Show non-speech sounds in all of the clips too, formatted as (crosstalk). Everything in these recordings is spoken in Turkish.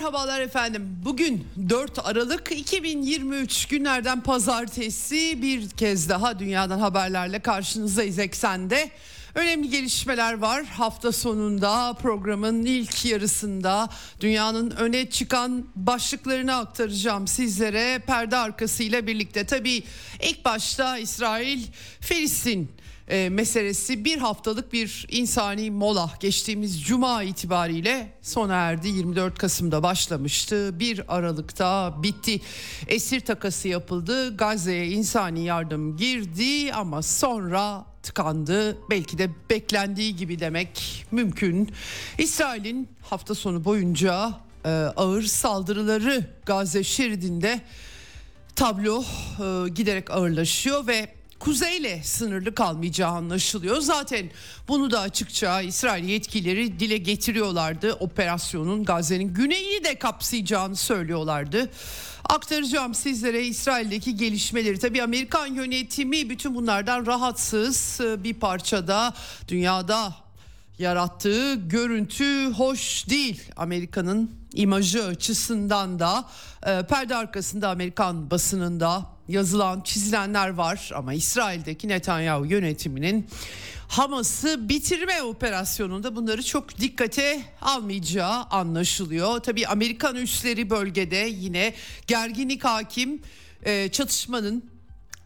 Merhabalar efendim. Bugün 4 Aralık 2023 günlerden pazartesi bir kez daha dünyadan haberlerle karşınızdayız Eksen'de. Önemli gelişmeler var. Hafta sonunda programın ilk yarısında dünyanın öne çıkan başlıklarını aktaracağım sizlere perde arkasıyla birlikte. Tabii ilk başta İsrail Filistin e, meselesi bir haftalık bir insani mola geçtiğimiz cuma itibariyle sona erdi. 24 Kasım'da başlamıştı. 1 Aralık'ta bitti. Esir takası yapıldı. Gazze'ye insani yardım girdi ama sonra tıkandı. Belki de beklendiği gibi demek mümkün. İsrail'in hafta sonu boyunca e, ağır saldırıları Gazze şeridinde tablo e, giderek ağırlaşıyor ve kuzeyle sınırlı kalmayacağı anlaşılıyor. Zaten bunu da açıkça İsrail yetkilileri dile getiriyorlardı. Operasyonun Gazze'nin güneyini de kapsayacağını söylüyorlardı. Aktaracağım sizlere İsrail'deki gelişmeleri. Tabii Amerikan yönetimi bütün bunlardan rahatsız. Bir parçada dünyada yarattığı görüntü hoş değil. Amerika'nın imajı açısından da e, perde arkasında Amerikan basınında yazılan çizilenler var ama İsrail'deki Netanyahu yönetiminin Hamas'ı bitirme operasyonunda bunları çok dikkate almayacağı anlaşılıyor. Tabii Amerikan üsleri bölgede yine gerginlik hakim e, çatışmanın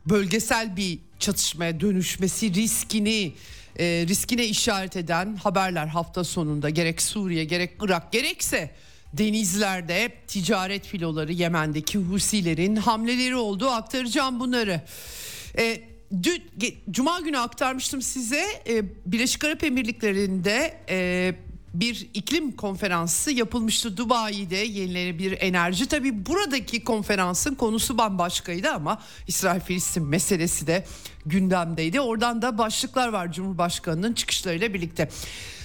bölgesel bir çatışmaya dönüşmesi riskini e, riskine işaret eden haberler hafta sonunda gerek Suriye gerek Irak gerekse denizlerde ticaret filoları Yemen'deki Husilerin hamleleri olduğu aktaracağım bunları. E, dün Cuma günü aktarmıştım size e, Birleşik Arap Emirlikleri'nde e, bir iklim konferansı yapılmıştı Dubai'de yenilenebilir enerji. Tabi buradaki konferansın konusu bambaşkaydı ama İsrail-Filistin meselesi de gündemdeydi. Oradan da başlıklar var Cumhurbaşkanı'nın çıkışlarıyla birlikte.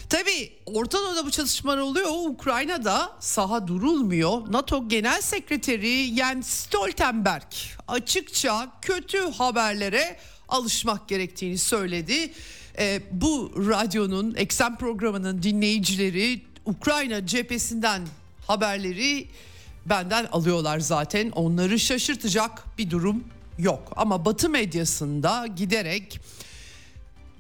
Tabii Orta Doğu'da bu çalışmalar oluyor. Ukrayna'da saha durulmuyor. NATO Genel Sekreteri Jens Stoltenberg açıkça kötü haberlere alışmak gerektiğini söyledi. Ee, bu radyonun eksen programının dinleyicileri Ukrayna cephesinden haberleri benden alıyorlar zaten. Onları şaşırtacak bir durum yok. Ama Batı medyasında giderek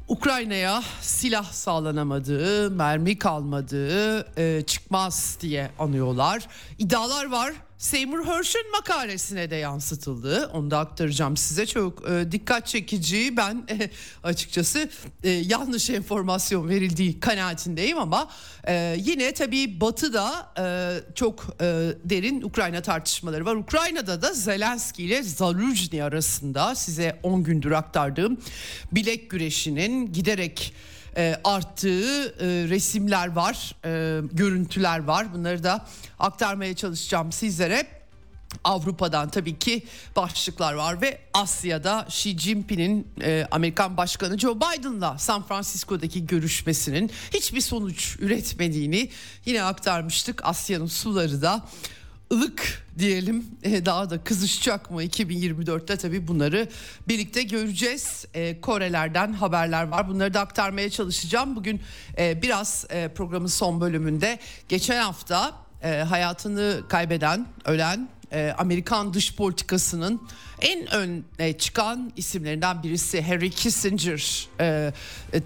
Ukrayna'ya silah sağlanamadığı, mermi kalmadığı e, çıkmaz diye anıyorlar. İddialar var. Seymour Hersh'ün makalesine de yansıtıldı. Onu da aktaracağım size. Çok e, dikkat çekici. Ben e, açıkçası e, yanlış enformasyon verildiği kanaatindeyim ama e, yine tabii Batı'da e, çok e, derin Ukrayna tartışmaları var. Ukrayna'da da Zelenski ile Zaluzhny arasında size 10 gündür aktardığım bilek güreşinin giderek e, arttığı e, resimler var, e, görüntüler var. Bunları da aktarmaya çalışacağım sizlere. Avrupa'dan tabii ki başlıklar var ve Asya'da Xi Jinping'in e, Amerikan Başkanı Joe Biden'la San Francisco'daki görüşmesinin hiçbir sonuç üretmediğini yine aktarmıştık. Asya'nın suları da ılık diyelim e, daha da kızışacak mı 2024'te tabii bunları birlikte göreceğiz. E, Korelerden haberler var bunları da aktarmaya çalışacağım. Bugün e, biraz programın son bölümünde geçen hafta hayatını kaybeden ölen Amerikan dış politikasının en öne çıkan isimlerinden birisi Harry Kissinger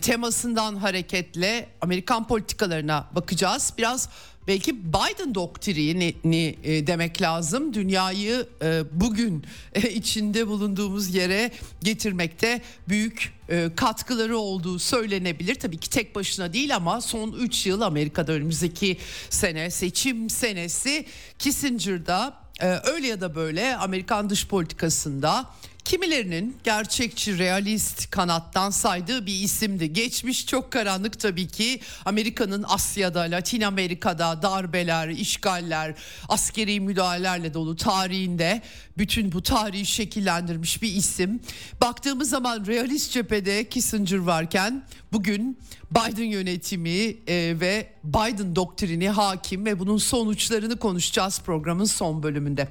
temasından hareketle Amerikan politikalarına bakacağız. Biraz belki Biden doktrini e, demek lazım. Dünyayı e, bugün e, içinde bulunduğumuz yere getirmekte büyük katkıları olduğu söylenebilir. Tabii ki tek başına değil ama son 3 yıl Amerika'da önümüzdeki sene seçim senesi Kissinger'da öyle ya da böyle Amerikan dış politikasında Kimilerinin gerçekçi, realist kanattan saydığı bir isimdi. Geçmiş çok karanlık tabii ki. Amerika'nın Asya'da, Latin Amerika'da darbeler, işgaller, askeri müdahalelerle dolu tarihinde bütün bu tarihi şekillendirmiş bir isim. Baktığımız zaman realist cephede Kissinger varken bugün Biden yönetimi e, ve Biden doktrini hakim ve bunun sonuçlarını konuşacağız programın son bölümünde.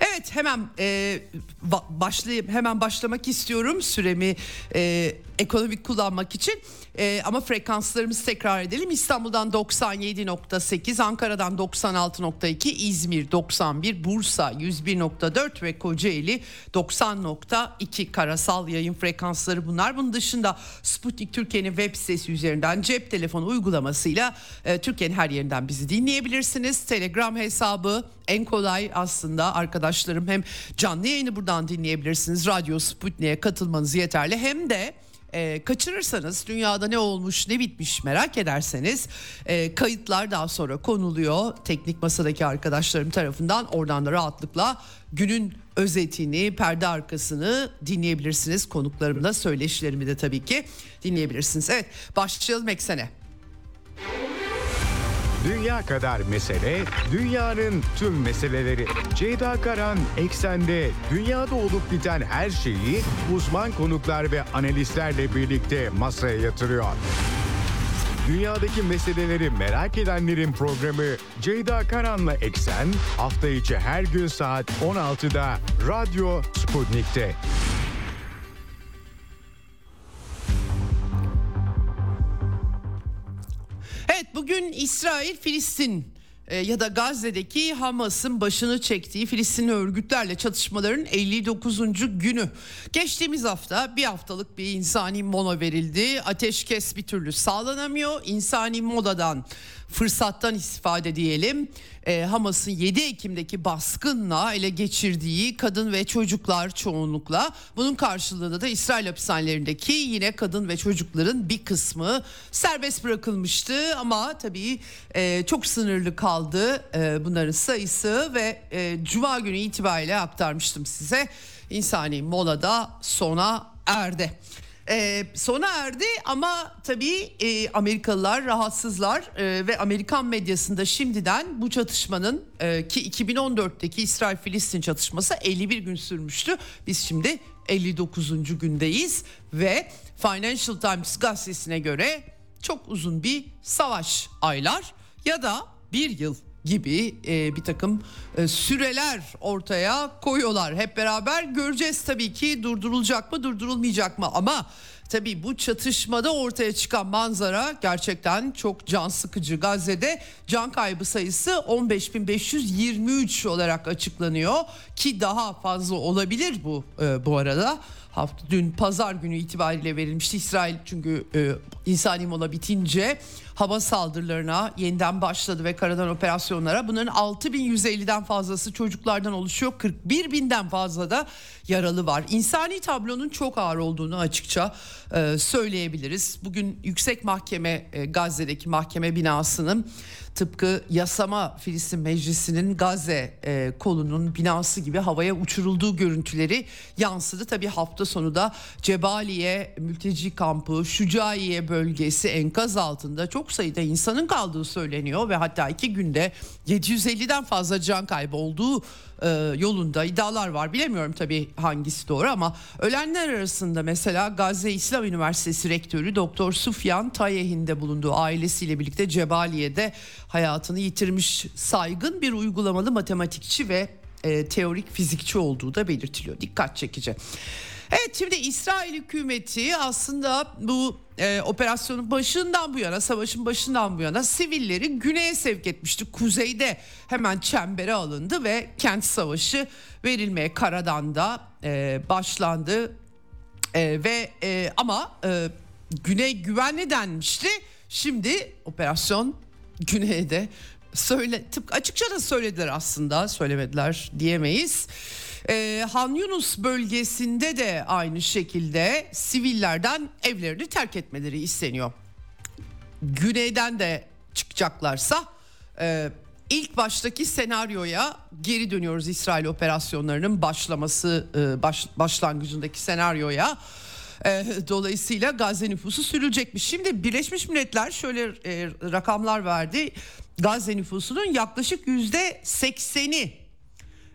Evet hemen e, başlayayım hemen başlamak istiyorum süremi e, ekonomik kullanmak için. E, ama frekanslarımızı tekrar edelim. İstanbul'dan 97.8, Ankara'dan 96.2, İzmir 91, Bursa 101.4 ve Kocaeli 90.2 karasal yayın frekansları bunlar. Bunun dışında Sputnik Türkiye'nin web sitesi üzerinden cep telefonu uygulamasıyla e, Türkiye'nin her yerinden bizi dinleyebilirsiniz. Telegram hesabı en kolay aslında arkadaşlarım hem canlı yayını buradan dinleyebilirsiniz. Radyo Sputnik'e katılmanız yeterli hem de e, kaçırırsanız dünyada ne olmuş ne bitmiş merak ederseniz e, kayıtlar daha sonra konuluyor teknik masadaki arkadaşlarım tarafından oradan da rahatlıkla günün özetini perde arkasını dinleyebilirsiniz konuklarımla söyleşilerimi de tabii ki dinleyebilirsiniz evet başlayalım eksene. Dünya kadar mesele, dünyanın tüm meseleleri. Ceyda Karan Eksen'de dünyada olup biten her şeyi uzman konuklar ve analistlerle birlikte masaya yatırıyor. Dünyadaki meseleleri merak edenlerin programı Ceyda Karan'la Eksen hafta içi her gün saat 16'da Radyo Sputnik'te. Evet bugün İsrail Filistin e, ya da Gazze'deki Hamas'ın başını çektiği Filistin örgütlerle çatışmaların 59. günü. Geçtiğimiz hafta bir haftalık bir insani mola verildi. Ateşkes bir türlü sağlanamıyor. İnsani moladan fırsattan istifade diyelim. E, Hamas'ın 7 Ekim'deki baskınla ele geçirdiği kadın ve çocuklar çoğunlukla. Bunun karşılığında da İsrail hapishanelerindeki yine kadın ve çocukların bir kısmı serbest bırakılmıştı. Ama tabii e, çok sınırlı kaldı e, bunların sayısı ve e, Cuma günü itibariyle aktarmıştım size. İnsani molada sona erdi e, sona erdi ama tabii e, Amerikalılar rahatsızlar e, ve Amerikan medyasında şimdiden bu çatışmanın e, ki 2014'teki İsrail-Filistin çatışması 51 gün sürmüştü. Biz şimdi 59. gündeyiz ve Financial Times gazetesine göre çok uzun bir savaş aylar ya da bir yıl gibi e, bir takım e, süreler ortaya koyuyorlar. Hep beraber göreceğiz tabii ki durdurulacak mı durdurulmayacak mı ama tabii bu çatışmada ortaya çıkan manzara gerçekten çok can sıkıcı. Gazze'de can kaybı sayısı 15.523 olarak açıklanıyor ki daha fazla olabilir bu e, bu arada hafta dün pazar günü itibariyle verilmişti. İsrail çünkü e, insani mola bitince hava saldırılarına yeniden başladı ve karadan operasyonlara. Bunların 6150'den fazlası çocuklardan oluşuyor. 41 binden fazla da yaralı var. İnsani tablonun çok ağır olduğunu açıkça e, söyleyebiliriz. Bugün Yüksek Mahkeme e, Gazze'deki mahkeme binasının tıpkı yasama Filistin Meclisi'nin Gazze e, kolunun binası gibi havaya uçurulduğu görüntüleri yansıdı. Tabi hafta sonu da Cebaliye mülteci kampı, Şucaiye bölgesi enkaz altında çok sayıda insanın kaldığı söyleniyor ve hatta iki günde 750'den fazla can kaybı olduğu e, yolunda iddialar var. Bilemiyorum tabii hangisi doğru ama ölenler arasında mesela Gazze İslam Üniversitesi rektörü Doktor Sufyan Tayehin de bulunduğu ailesiyle birlikte Cebaliye'de hayatını yitirmiş saygın bir uygulamalı matematikçi ve e, teorik fizikçi olduğu da belirtiliyor. Dikkat çekici. Evet şimdi İsrail hükümeti aslında bu e, operasyonun başından bu yana savaşın başından bu yana sivilleri güneye sevk etmişti. Kuzeyde hemen çembere alındı ve kent savaşı verilmeye karadan da e, başlandı. E, ve e, ama e, güney güvenli denmişti. Şimdi operasyon güneyde söyle tıpkı açıkça da söylediler aslında söylemediler diyemeyiz. Ee, Han Yunus bölgesinde de aynı şekilde sivillerden evlerini terk etmeleri isteniyor. Güneyden de çıkacaklarsa e, ilk baştaki senaryoya geri dönüyoruz İsrail operasyonlarının başlaması e, baş, başlangıcındaki senaryoya. E, dolayısıyla Gazze nüfusu sürülecekmiş. Şimdi Birleşmiş Milletler şöyle e, rakamlar verdi. Gazze nüfusunun yaklaşık yüzde sekseni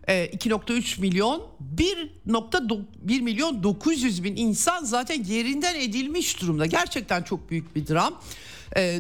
2.3 milyon 1.1 milyon 900 bin insan zaten yerinden edilmiş durumda. Gerçekten çok büyük bir dram.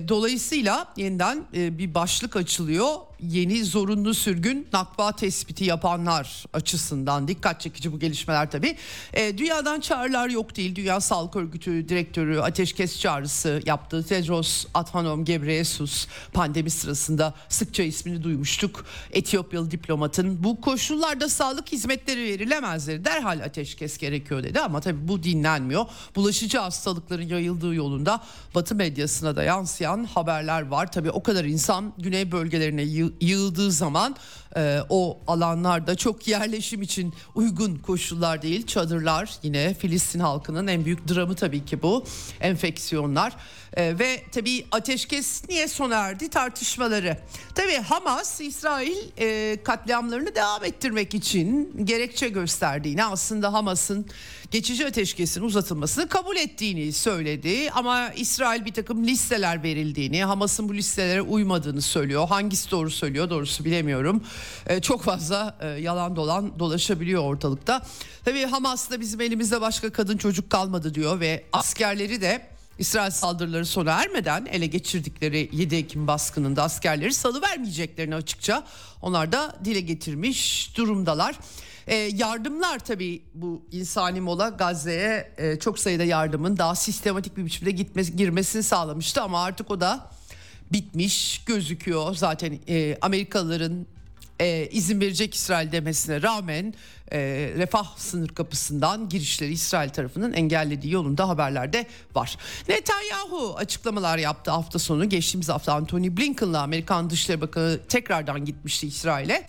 Dolayısıyla yeniden bir başlık açılıyor yeni zorunlu sürgün nakba tespiti yapanlar açısından dikkat çekici bu gelişmeler tabii. E, dünyadan çağrılar yok değil. Dünya Sağlık Örgütü direktörü ateşkes çağrısı yaptı. Tedros Adhanom Ghebreyesus pandemi sırasında sıkça ismini duymuştuk. Etiyopyalı diplomatın bu koşullarda sağlık hizmetleri verilemezleri derhal ateşkes gerekiyor dedi ama tabii bu dinlenmiyor. Bulaşıcı hastalıkların yayıldığı yolunda Batı medyasına da yansıyan haberler var. Tabii o kadar insan güney bölgelerine yığıldığı zaman e, o alanlarda çok yerleşim için uygun koşullar değil. Çadırlar yine Filistin halkının en büyük dramı tabii ki bu enfeksiyonlar. E, ve tabii ateşkes niye sona erdi tartışmaları. Tabii Hamas İsrail e, katliamlarını devam ettirmek için gerekçe gösterdiğini aslında Hamas'ın geçici ateşkesin uzatılmasını kabul ettiğini söyledi. Ama İsrail bir takım listeler verildiğini, Hamas'ın bu listelere uymadığını söylüyor. Hangisi doğru söylüyor doğrusu bilemiyorum. E, çok fazla e, yalan dolan dolaşabiliyor ortalıkta. Tabii Hamas'ta bizim elimizde başka kadın çocuk kalmadı diyor ve askerleri de İsrail saldırıları sona ermeden ele geçirdikleri 7 Ekim baskınında askerleri salı vermeyeceklerini açıkça onlar da dile getirmiş durumdalar. E, yardımlar tabii bu insani mola Gazze'ye e, çok sayıda yardımın daha sistematik bir biçimde gitmesi, girmesini sağlamıştı ama artık o da bitmiş gözüküyor. Zaten e, Amerikalıların e, izin verecek İsrail demesine rağmen e, refah sınır kapısından girişleri İsrail tarafının engellediği yolunda haberlerde var. Netanyahu açıklamalar yaptı hafta sonu. Geçtiğimiz hafta Anthony Blinken'la Amerikan Dışişleri Bakanı tekrardan gitmişti İsrail'e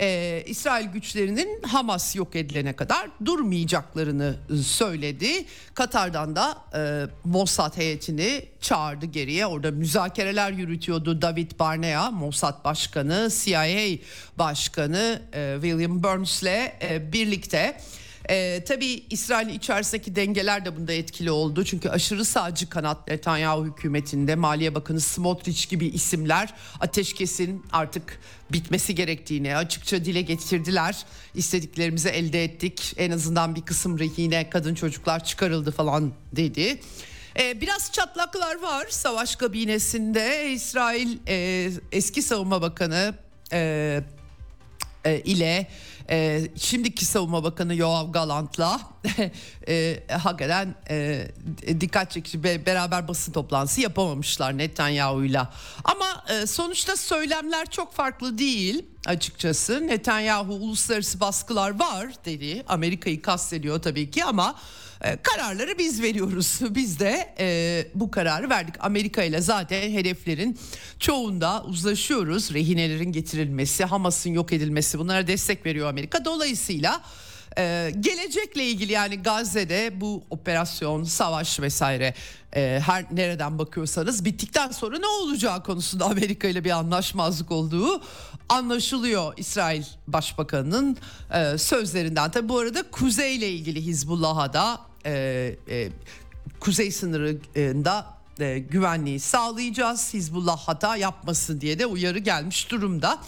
e, İsrail güçlerinin Hamas yok edilene kadar durmayacaklarını söyledi. Katar'dan da e, Mossad heyetini çağırdı geriye. Orada müzakereler yürütüyordu David Barnea, Mossad Başkanı, CIA Başkanı e, William Burns'le e, birlikte. E, tabii İsrail içerisindeki dengeler de bunda etkili oldu. Çünkü aşırı sağcı kanat Netanyahu hükümetinde Maliye Bakanı Smotrich gibi isimler ateşkesin artık bitmesi gerektiğini açıkça dile getirdiler. İstediklerimizi elde ettik. En azından bir kısım rehine kadın çocuklar çıkarıldı falan dedi. Ee, biraz çatlaklar var savaş kabinesinde. İsrail e, eski savunma bakanı e, e, ile e, şimdiki savunma bakanı Yoav Galant'la (laughs) e, hakikaten e, dikkat çekici be, beraber basın toplantısı yapamamışlar Netanyahu'yla. Ama e, sonuçta söylemler çok farklı değil açıkçası. Netanyahu uluslararası baskılar var dedi. Amerika'yı kastediyor tabii ki ama e, kararları biz veriyoruz. (laughs) Biz de e, bu kararı verdik. Amerika ile zaten hedeflerin çoğunda uzlaşıyoruz. Rehinelerin getirilmesi, Hamas'ın yok edilmesi bunlara destek veriyor Amerika. Dolayısıyla ee, gelecekle ilgili yani Gazze'de bu operasyon, savaş vesaire e, her nereden bakıyorsanız bittikten sonra ne olacağı konusunda Amerika ile bir anlaşmazlık olduğu anlaşılıyor İsrail Başbakanı'nın e, sözlerinden. Tabi bu arada Kuzey ile ilgili Hizbullah'a da e, e, kuzey sınırında e, güvenliği sağlayacağız. Hizbullah hata yapmasın diye de uyarı gelmiş durumda.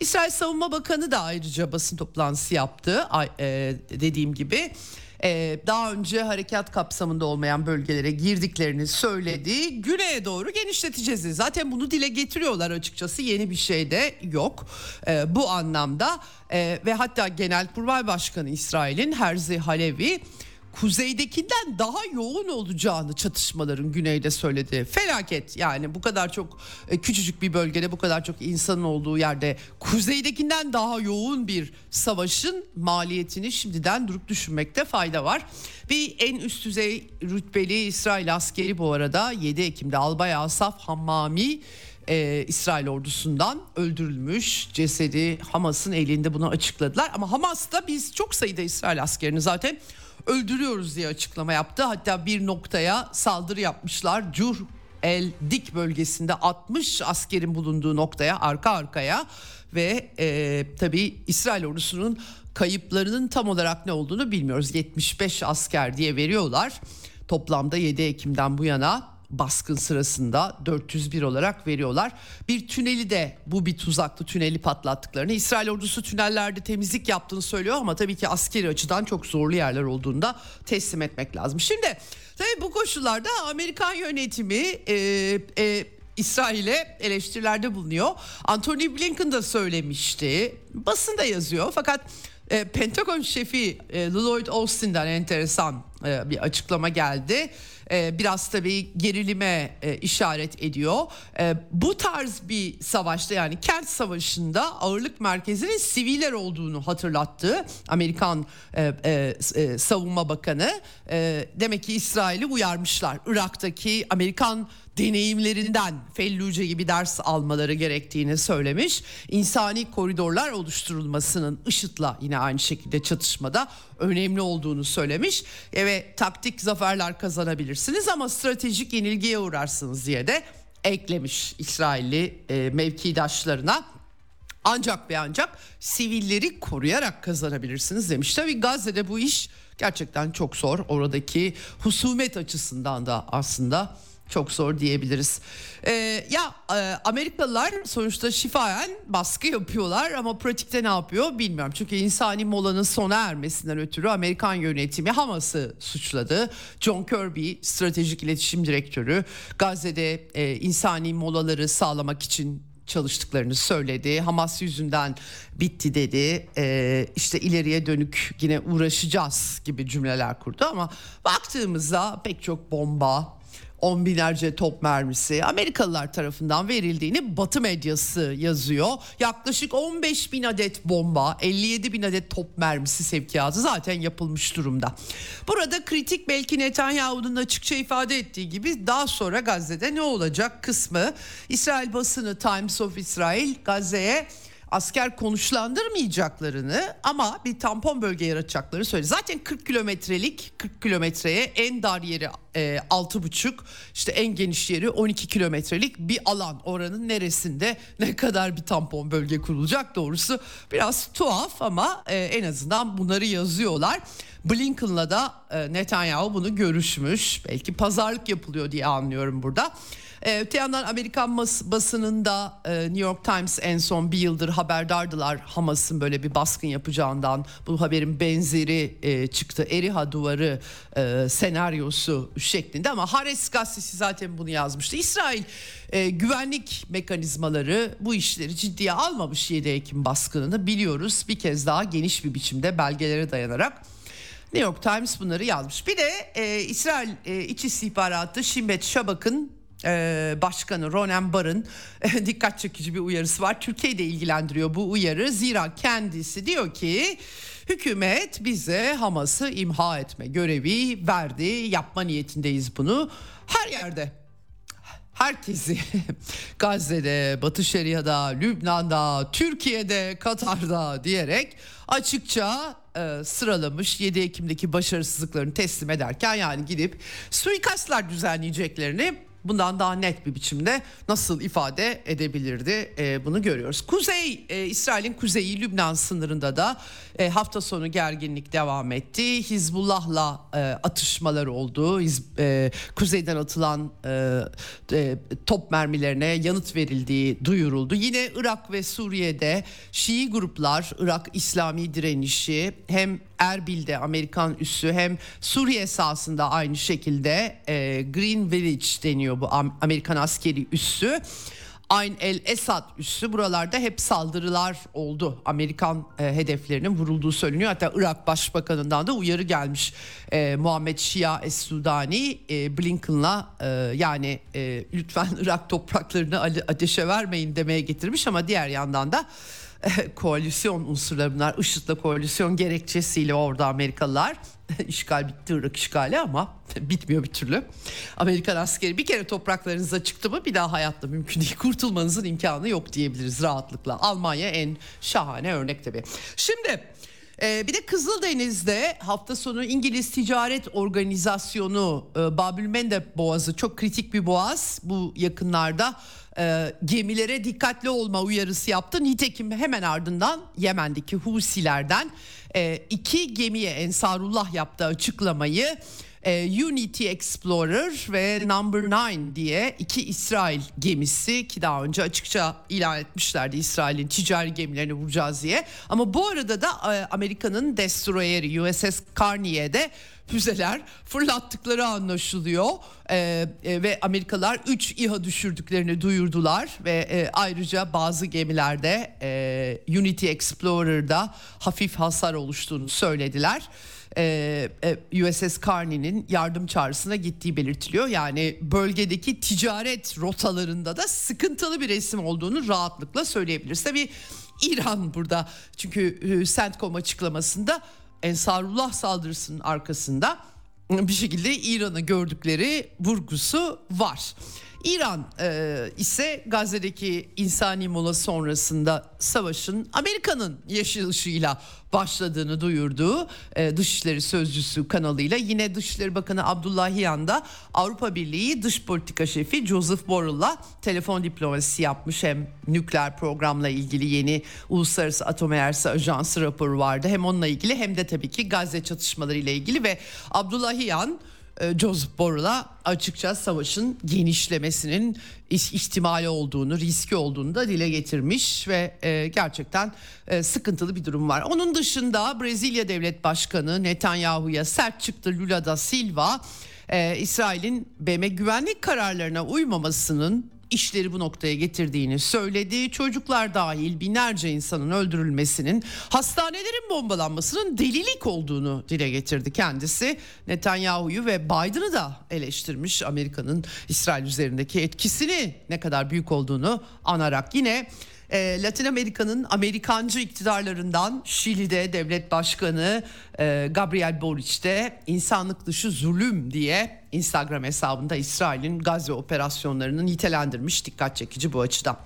İsrail Savunma Bakanı da ayrıca basın toplantısı yaptı e, dediğim gibi. E, daha önce harekat kapsamında olmayan bölgelere girdiklerini söyledi. Güney'e doğru genişleteceğiz. Zaten bunu dile getiriyorlar açıkçası. Yeni bir şey de yok e, bu anlamda. Ve hatta Genelkurmay Başkanı İsrail'in Herzi Halevi kuzeydekinden daha yoğun olacağını çatışmaların güneyde söyledi. Felaket yani bu kadar çok e, küçücük bir bölgede bu kadar çok insanın olduğu yerde kuzeydekinden daha yoğun bir savaşın maliyetini şimdiden durup düşünmekte fayda var. Bir en üst düzey rütbeli İsrail askeri bu arada 7 Ekim'de Albay Asaf Hammami e, İsrail ordusundan öldürülmüş. Cesedi Hamas'ın elinde bunu açıkladılar. Ama Hamas da biz çok sayıda İsrail askerini zaten öldürüyoruz diye açıklama yaptı. Hatta bir noktaya saldırı yapmışlar. Cur El Dik bölgesinde 60 askerin bulunduğu noktaya arka arkaya ve e, tabii İsrail ordusunun kayıplarının tam olarak ne olduğunu bilmiyoruz. 75 asker diye veriyorlar. Toplamda 7 Ekim'den bu yana baskın sırasında 401 olarak veriyorlar. Bir tüneli de bu bir tuzaklı tüneli patlattıklarını İsrail ordusu tünellerde temizlik yaptığını söylüyor ama tabii ki askeri açıdan çok zorlu yerler olduğunda teslim etmek lazım. Şimdi tabii bu koşullarda Amerikan yönetimi e, e, İsrail'e eleştirilerde bulunuyor. Anthony Blinken da söylemişti. Basında yazıyor fakat e, Pentagon şefi e, Lloyd Austin'den enteresan bir açıklama geldi. E, biraz tabii gerilime e, işaret ediyor. E, bu tarz bir savaşta yani kent savaşında ağırlık merkezinin siviller olduğunu hatırlattı Amerikan e, e, e, savunma bakanı. E, demek ki İsrail'i uyarmışlar. Irak'taki Amerikan deneyimlerinden Felluce gibi ders almaları gerektiğini söylemiş. İnsani koridorlar oluşturulmasının IŞİD'le yine aynı şekilde çatışmada önemli olduğunu söylemiş. Evet taktik zaferler kazanabilirsiniz ama stratejik yenilgiye uğrarsınız diye de eklemiş İsrailli e, mevkidaşlarına. Ancak ve ancak sivilleri koruyarak kazanabilirsiniz demiş. Tabii Gazze'de bu iş gerçekten çok zor. Oradaki husumet açısından da aslında çok zor diyebiliriz. Ee, ya e, Amerikalılar sonuçta şifayen baskı yapıyorlar ama pratikte ne yapıyor bilmiyorum. Çünkü insani molanın sona ermesinden ötürü Amerikan yönetimi Hamas'ı suçladı. John Kirby stratejik iletişim direktörü Gazze'de e, insani molaları sağlamak için çalıştıklarını söyledi. Hamas yüzünden bitti dedi. Ee, işte ileriye dönük yine uğraşacağız gibi cümleler kurdu ama baktığımızda pek çok bomba, on binlerce top mermisi Amerikalılar tarafından verildiğini Batı medyası yazıyor. Yaklaşık 15 bin adet bomba, 57 bin adet top mermisi sevkiyatı zaten yapılmış durumda. Burada kritik belki Netanyahu'nun açıkça ifade ettiği gibi daha sonra Gazze'de ne olacak kısmı İsrail basını Times of Israel Gazze'ye asker konuşlandırmayacaklarını ama bir tampon bölge yaratacaklarını söyledi. Zaten 40 kilometrelik 40 kilometreye en dar yeri e, 6,5 işte en geniş yeri 12 kilometrelik bir alan. Oranın neresinde ne kadar bir tampon bölge kurulacak doğrusu biraz tuhaf ama e, en azından bunları yazıyorlar. Blinken'la da e, Netanyahu bunu görüşmüş. Belki pazarlık yapılıyor diye anlıyorum burada. Ee, öte yandan Amerikan basınında e, New York Times en son bir yıldır haberdardılar Hamas'ın böyle bir baskın yapacağından. Bu haberin benzeri e, çıktı. Eriha duvarı e, senaryosu şeklinde ama Hares gazetesi zaten bunu yazmıştı. İsrail güvenlik mekanizmaları bu işleri ciddiye almamış 7 Ekim baskınını biliyoruz. Bir kez daha geniş bir biçimde belgelere dayanarak. New York Times bunları yazmış. Bir de e, İsrail e, İç İstihbaratı Şimbet Şabak'ın e, Başkanı Ronen Bar'ın e, (laughs) dikkat çekici bir uyarısı var. Türkiye'yi de ilgilendiriyor bu uyarı. Zira kendisi diyor ki hükümet bize Hamas'ı imha etme görevi verdi. Yapma niyetindeyiz bunu. Her yerde herkesi (laughs) Gazze'de, Batı Şeria'da, Lübnan'da, Türkiye'de, Katar'da diyerek açıkça e, sıralamış 7 Ekim'deki başarısızlıklarını teslim ederken yani gidip suikastlar düzenleyeceklerini bundan daha net bir biçimde nasıl ifade edebilirdi e, bunu görüyoruz. Kuzey e, İsrail'in kuzeyi Lübnan sınırında da e, hafta sonu gerginlik devam etti. Hizbullah'la e, atışmalar oldu. Hiz, e, kuzeyden atılan e, e, top mermilerine yanıt verildiği duyuruldu. Yine Irak ve Suriye'de Şii gruplar Irak İslami direnişi hem Erbil'de Amerikan üssü hem Suriye sahasında aynı şekilde e, Green Village deniyor bu Amerikan askeri üssü. Ayn el Esad üssü buralarda hep saldırılar oldu. Amerikan e, hedeflerinin vurulduğu söyleniyor. Hatta Irak Başbakanı'ndan da uyarı gelmiş. E, Muhammed Şia Es-Sudani e, Blinken'la e, yani e, lütfen Irak topraklarını ateşe vermeyin demeye getirmiş ama diğer yandan da (laughs) koalisyon unsurları bunlar. IŞİD'le koalisyon gerekçesiyle orada Amerikalılar (laughs) işgal bitti Irak işgali ama (laughs) bitmiyor bir türlü. Amerikan askeri bir kere topraklarınıza çıktı mı bir daha hayatta mümkün değil. Kurtulmanızın imkanı yok diyebiliriz rahatlıkla. Almanya en şahane örnek tabii. Şimdi ee, bir de Kızıldeniz'de hafta sonu İngiliz Ticaret Organizasyonu e, Boğazı çok kritik bir boğaz. Bu yakınlarda e, gemilere dikkatli olma uyarısı yaptı. Nitekim hemen ardından Yemen'deki Husilerden e, iki gemiye Ensarullah yaptığı açıklamayı e, Unity Explorer ve Number 9 diye iki İsrail gemisi ki daha önce açıkça ilan etmişlerdi İsrail'in ticari gemilerini vuracağız diye. Ama bu arada da e, Amerika'nın destroyeri USS Carney'e füzeler fırlattıkları anlaşılıyor ee, e, ve Amerikalılar 3 İHA düşürdüklerini duyurdular ve e, ayrıca bazı gemilerde e, Unity Explorer'da hafif hasar oluştuğunu söylediler e, e, USS Carney'nin yardım çağrısına gittiği belirtiliyor. Yani bölgedeki ticaret rotalarında da sıkıntılı bir resim olduğunu rahatlıkla söyleyebiliriz. Tabii İran burada çünkü e, CENTCOM açıklamasında Ensarullah saldırısının arkasında bir şekilde İran'ı gördükleri vurgusu var. İran e, ise Gazze'deki insani mola sonrasında savaşın Amerika'nın yeşil ışığıyla başladığını duyurduğu e, Dışişleri Sözcüsü kanalıyla yine Dışişleri Bakanı Abdullahiyan da Avrupa Birliği Dış Politika Şefi Joseph Borrell'la telefon diplomasisi yapmış. Hem nükleer programla ilgili yeni Uluslararası Atom Enerjisi Ajansı raporu vardı. Hem onunla ilgili hem de tabii ki Gazze çatışmaları ile ilgili ve Abdullahiyan Joseph Borrell'a açıkça savaşın genişlemesinin ihtimali olduğunu, riski olduğunu da dile getirmiş ve e, gerçekten e, sıkıntılı bir durum var. Onun dışında Brezilya Devlet Başkanı Netanyahu'ya sert çıktı Lula da Silva. İsrail'in BM güvenlik kararlarına uymamasının işleri bu noktaya getirdiğini söyledi. Çocuklar dahil binlerce insanın öldürülmesinin, hastanelerin bombalanmasının delilik olduğunu dile getirdi kendisi. Netanyahu'yu ve Biden'ı da eleştirmiş Amerika'nın İsrail üzerindeki etkisini ne kadar büyük olduğunu anarak yine e, Latin Amerika'nın Amerikancı iktidarlarından Şili'de devlet başkanı e, Gabriel Boric de insanlık dışı zulüm diye Instagram hesabında İsrail'in Gazze operasyonlarını nitelendirmiş. Dikkat çekici bu açıdan.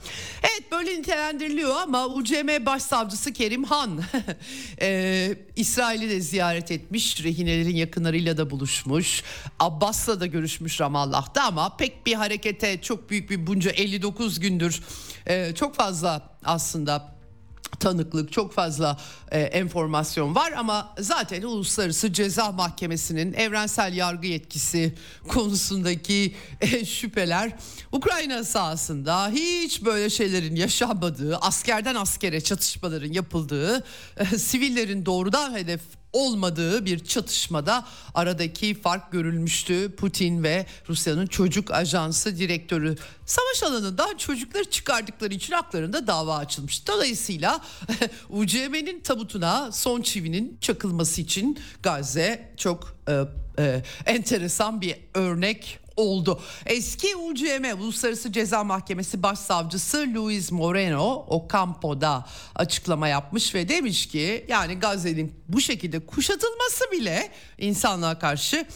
Evet böyle nitelendiriliyor ama UCM Başsavcısı Kerim Han (laughs) e, İsrail'i de ziyaret etmiş. Rehinelerin yakınlarıyla da buluşmuş. Abbas'la da görüşmüş Ramallah'ta ama pek bir harekete çok büyük bir bunca 59 gündür e, çok fazla aslında tanıklık çok fazla e, enformasyon var ama zaten Uluslararası Ceza Mahkemesi'nin evrensel yargı yetkisi konusundaki e, şüpheler Ukrayna sahasında hiç böyle şeylerin yaşanmadığı, askerden askere çatışmaların yapıldığı, e, sivillerin doğrudan hedef olmadığı bir çatışmada aradaki fark görülmüştü. Putin ve Rusya'nın çocuk ajansı direktörü savaş alanından çocukları çıkardıkları için haklarında dava açılmış. Dolayısıyla (laughs) UCM'nin tabutuna son çivinin çakılması için Gazze çok e, e, enteresan bir örnek oldu. Eski UCM Uluslararası Ceza Mahkemesi Başsavcısı Luis Moreno Ocampo'da açıklama yapmış ve demiş ki yani Gazze'nin bu şekilde kuşatılması bile insanlığa karşı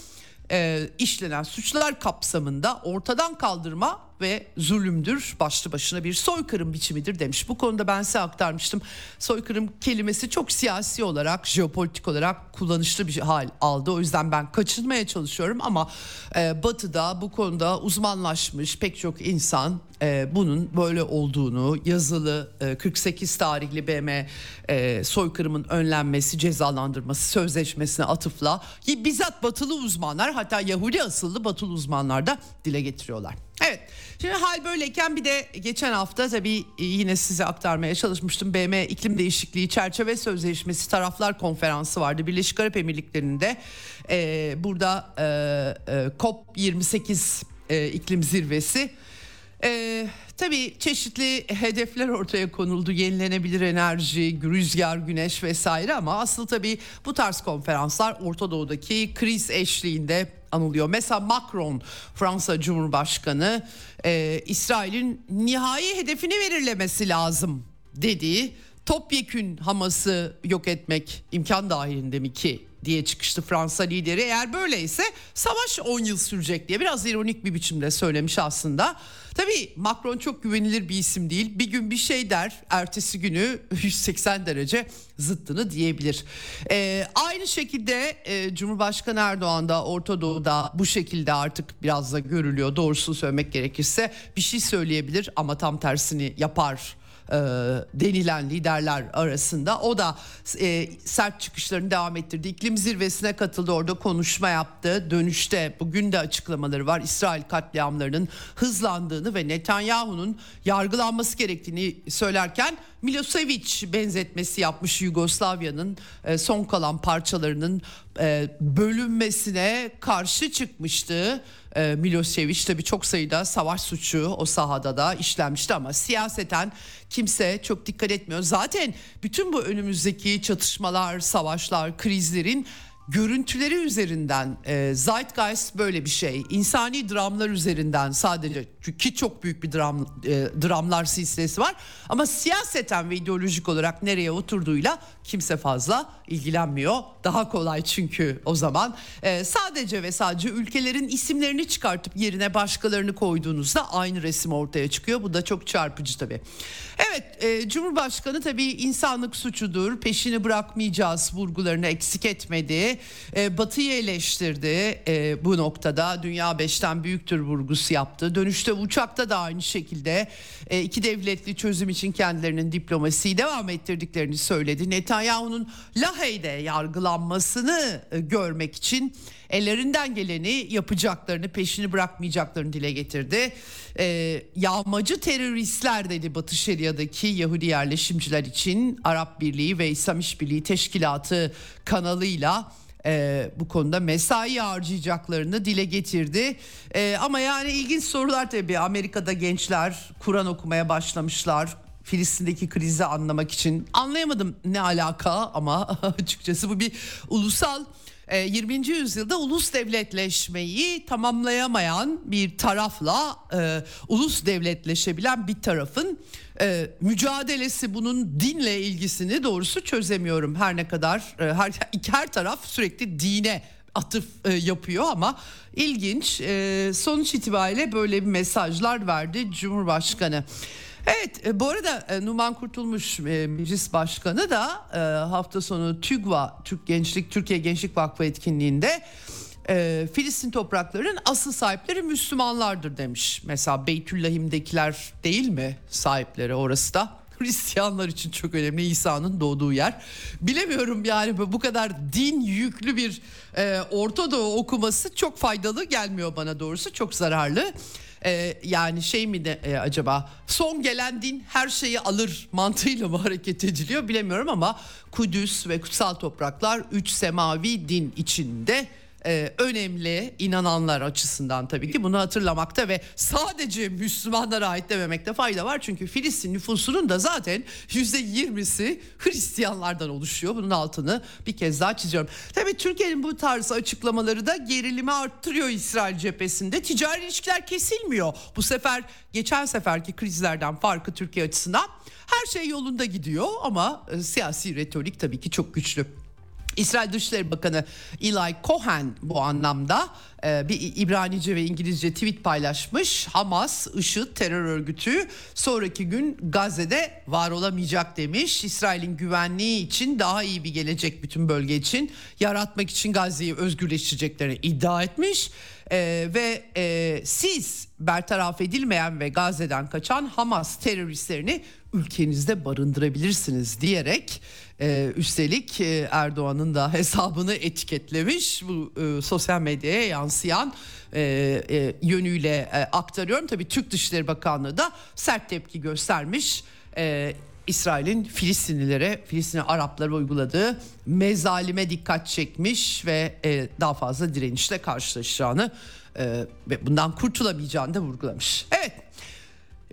e, işlenen suçlar kapsamında ortadan kaldırma ve zulümdür. Başlı başına bir soykırım biçimidir demiş. Bu konuda ben size aktarmıştım. Soykırım kelimesi çok siyasi olarak, jeopolitik olarak kullanışlı bir hal aldı. O yüzden ben kaçınmaya çalışıyorum ama e, Batı'da bu konuda uzmanlaşmış pek çok insan e, bunun böyle olduğunu yazılı e, 48 tarihli BM e, soykırımın önlenmesi cezalandırması sözleşmesine atıfla bizzat batılı uzmanlar hatta Yahudi asıllı batılı uzmanlar da dile getiriyorlar. Evet şimdi hal böyleyken bir de geçen hafta tabii yine size aktarmaya çalışmıştım. BM iklim Değişikliği Çerçeve Sözleşmesi Taraflar Konferansı vardı Birleşik Arap Emirlikleri'nde. Ee, burada e, e, COP28 e, iklim zirvesi. Ee, tabii çeşitli hedefler ortaya konuldu. Yenilenebilir enerji, rüzgar, güneş vesaire ama asıl tabii bu tarz konferanslar Orta Doğu'daki kriz eşliğinde anılıyor. Mesela Macron Fransa Cumhurbaşkanı e, İsrail'in nihai hedefini belirlemesi lazım dediği topyekün Hamas'ı yok etmek imkan dahilinde mi ki diye çıkıştı Fransa lideri. Eğer böyleyse savaş 10 yıl sürecek diye biraz ironik bir biçimde söylemiş aslında. Tabii Macron çok güvenilir bir isim değil. Bir gün bir şey der, ertesi günü (laughs) 180 derece zıttını diyebilir. Ee, aynı şekilde e, Cumhurbaşkanı Erdoğan da Orta Doğu'da bu şekilde artık biraz da görülüyor. Doğrusunu söylemek gerekirse bir şey söyleyebilir ama tam tersini yapar e, denilen liderler arasında. O da e, sert çıkışlarını devam ettirdi. İklim zirvesine katıldı orada konuşma yaptı. Dönüşte bugün de açıklamaları var. İsrail katliamlarının hızlandığını ve Netanyahu'nun yargılanması gerektiğini söylerken Milosevic benzetmesi yapmış Yugoslavya'nın e, son kalan parçalarının e, bölünmesine karşı çıkmıştı. E, Milosevic tabi çok sayıda savaş suçu o sahada da işlenmişti ama siyaseten kimse çok dikkat etmiyor. Zaten bütün bu önümüzdeki çatışmalar, savaşlar, krizlerin görüntüleri üzerinden e, Zeitgeist böyle bir şey. İnsani dramlar üzerinden sadece ki çok büyük bir dram e, dramlar silsilesi var ama siyaseten ve ideolojik olarak nereye oturduğuyla kimse fazla ilgilenmiyor. Daha kolay çünkü o zaman e, sadece ve sadece ülkelerin isimlerini çıkartıp yerine başkalarını koyduğunuzda aynı resim ortaya çıkıyor. Bu da çok çarpıcı tabii. Evet e, Cumhurbaşkanı tabii insanlık suçudur peşini bırakmayacağız vurgularını eksik etmedi. E, Batı'yı eleştirdi e, bu noktada dünya beşten büyüktür vurgusu yaptı. Dönüşte uçakta da aynı şekilde e, iki devletli çözüm için kendilerinin diplomasiyi devam ettirdiklerini söyledi. Netanyahu'nun Lahey'de yargılanmasını e, görmek için ellerinden geleni yapacaklarını peşini bırakmayacaklarını dile getirdi. E, yağmacı teröristler dedi Batı Şeria'daki Yahudi yerleşimciler için Arap Birliği ve İslam İşbirliği Teşkilatı kanalıyla e, bu konuda mesai harcayacaklarını dile getirdi. E, ama yani ilginç sorular tabii. Amerika'da gençler Kur'an okumaya başlamışlar. Filistin'deki krizi anlamak için anlayamadım ne alaka ama (laughs) açıkçası bu bir ulusal 20. E, yüzyılda ulus devletleşmeyi tamamlayamayan bir tarafla e, ulus devletleşebilen bir tarafın e, mücadelesi bunun dinle ilgisini doğrusu çözemiyorum. Her ne kadar e, her, her taraf sürekli dine atıf e, yapıyor ama ilginç e, sonuç itibariyle böyle bir mesajlar verdi Cumhurbaşkanı. Evet e, bu arada e, Numan Kurtulmuş e, meclis başkanı da hafta sonu TÜGVA Türk Gençlik Türkiye Gençlik Vakfı etkinliğinde Filistin topraklarının asıl sahipleri Müslümanlardır demiş. Mesela Beytüllahim'dekiler değil mi sahipleri orası da? (laughs) Hristiyanlar için çok önemli İsa'nın doğduğu yer. Bilemiyorum yani bu kadar din yüklü bir e, Orta Doğu okuması çok faydalı gelmiyor bana doğrusu çok zararlı e, yani şey mi de e, acaba son gelen din her şeyi alır mantığıyla mı hareket ediliyor bilemiyorum ama Kudüs ve kutsal topraklar üç semavi din içinde e, önemli inananlar açısından tabii ki bunu hatırlamakta ve sadece Müslümanlara ait dememekte fayda var. Çünkü Filistin nüfusunun da zaten yüzde yirmisi Hristiyanlardan oluşuyor. Bunun altını bir kez daha çiziyorum. Tabii Türkiye'nin bu tarz açıklamaları da gerilimi arttırıyor İsrail cephesinde. Ticari ilişkiler kesilmiyor. Bu sefer geçen seferki krizlerden farkı Türkiye açısından her şey yolunda gidiyor ama e, siyasi retorik tabii ki çok güçlü. İsrail Dışişleri Bakanı Eli Cohen bu anlamda e, bir İbranice ve İngilizce tweet paylaşmış. Hamas, IŞİD terör örgütü sonraki gün Gazze'de var olamayacak demiş. İsrail'in güvenliği için daha iyi bir gelecek bütün bölge için yaratmak için Gazze'yi özgürleştireceklerini iddia etmiş. Ee, ve e, siz bertaraf edilmeyen ve Gazze'den kaçan Hamas teröristlerini ülkenizde barındırabilirsiniz diyerek e, üstelik e, Erdoğan'ın da hesabını etiketlemiş bu e, sosyal medyaya yansıyan e, e, yönüyle e, aktarıyorum. Tabii Türk Dışişleri Bakanlığı da sert tepki göstermiş. E, İsrail'in Filistinlilere, Filistin Araplara uyguladığı mezalime dikkat çekmiş ve e, daha fazla direnişle karşılaşacağını e, ve bundan kurtulamayacağını da vurgulamış. Evet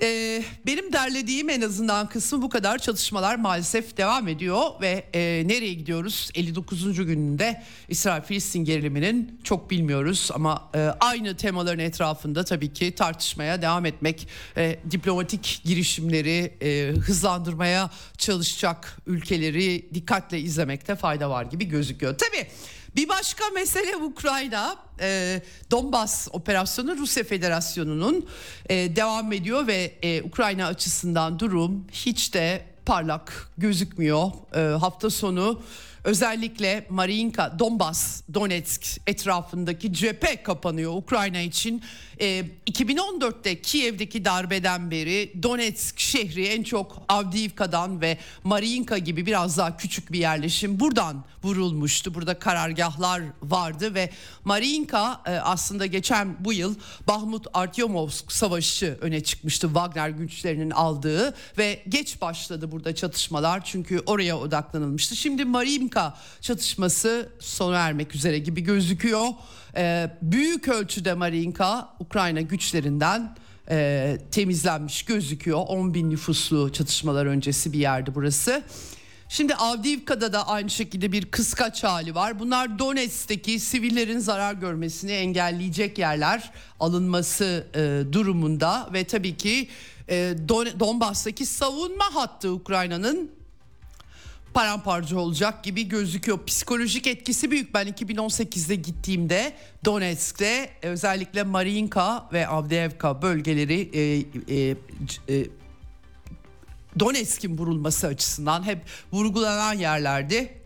Ee, benim derlediğim en azından kısmı bu kadar. Çalışmalar maalesef devam ediyor ve e, nereye gidiyoruz? 59. gününde İsrail-Filistin geriliminin çok bilmiyoruz ama e, aynı temaların etrafında tabii ki tartışmaya devam etmek, e, diplomatik girişimleri e, hızlandırmaya çalışacak ülkeleri dikkatle izlemekte fayda var gibi gözüküyor. Tabii bir başka mesele Ukrayna. E, Donbas operasyonu Rusya Federasyonu'nun e, devam ediyor ve e, Ukrayna açısından durum hiç de parlak gözükmüyor. E, hafta sonu özellikle Mariinka, Donbas, Donetsk etrafındaki cephe kapanıyor Ukrayna için. E, 2014'te Kiev'deki darbeden beri Donetsk şehri en çok Avdiivka'dan ve Mariinka gibi biraz daha küçük bir yerleşim buradan vurulmuştu. Burada karargahlar vardı ve Mariinka e, aslında geçen bu yıl Bahmut Artyomovsk savaşı öne çıkmıştı Wagner güçlerinin aldığı ve geç başladı burada çatışmalar çünkü oraya odaklanılmıştı. Şimdi Mariinka çatışması sona ermek üzere gibi gözüküyor. E, büyük ölçüde Mariinka Ukrayna güçlerinden e, temizlenmiş gözüküyor. 10 bin nüfuslu çatışmalar öncesi bir yerdi burası. Şimdi Avdiivka'da da aynı şekilde bir kıskaç hali var. Bunlar Donetsk'teki sivillerin zarar görmesini engelleyecek yerler alınması e, durumunda ve tabii ki e, Don- Donbas'taki savunma hattı Ukrayna'nın paramparça olacak gibi gözüküyor. Psikolojik etkisi büyük. Ben 2018'de gittiğimde Donetsk'te özellikle Mariinka ve Avdiivka bölgeleri e, e, e, Donetsk'in vurulması açısından hep vurgulanan yerlerdi.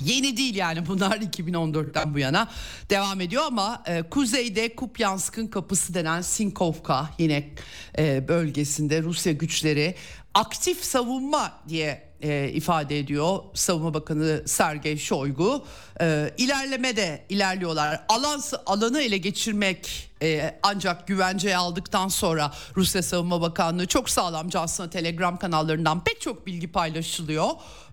Yeni değil yani bunlar (laughs) 2014'ten bu yana devam ediyor ama e, kuzeyde Kupyansk'ın kapısı denen Sinkovka yine e, bölgesinde Rusya güçleri aktif savunma diye e, ifade ediyor Savunma Bakanı Sergey Shoigu. E, ilerleme de ilerliyorlar. Alan alanı ele geçirmek e, ancak güvenceye aldıktan sonra Rusya Savunma Bakanlığı çok sağlamca aslında Telegram kanallarından pek çok bilgi paylaşılıyor.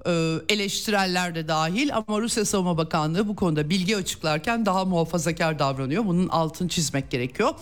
E, eleştireller de dahil ama Rusya Savunma Bakanlığı bu konuda bilgi açıklarken daha muhafazakar davranıyor. Bunun altını çizmek gerekiyor.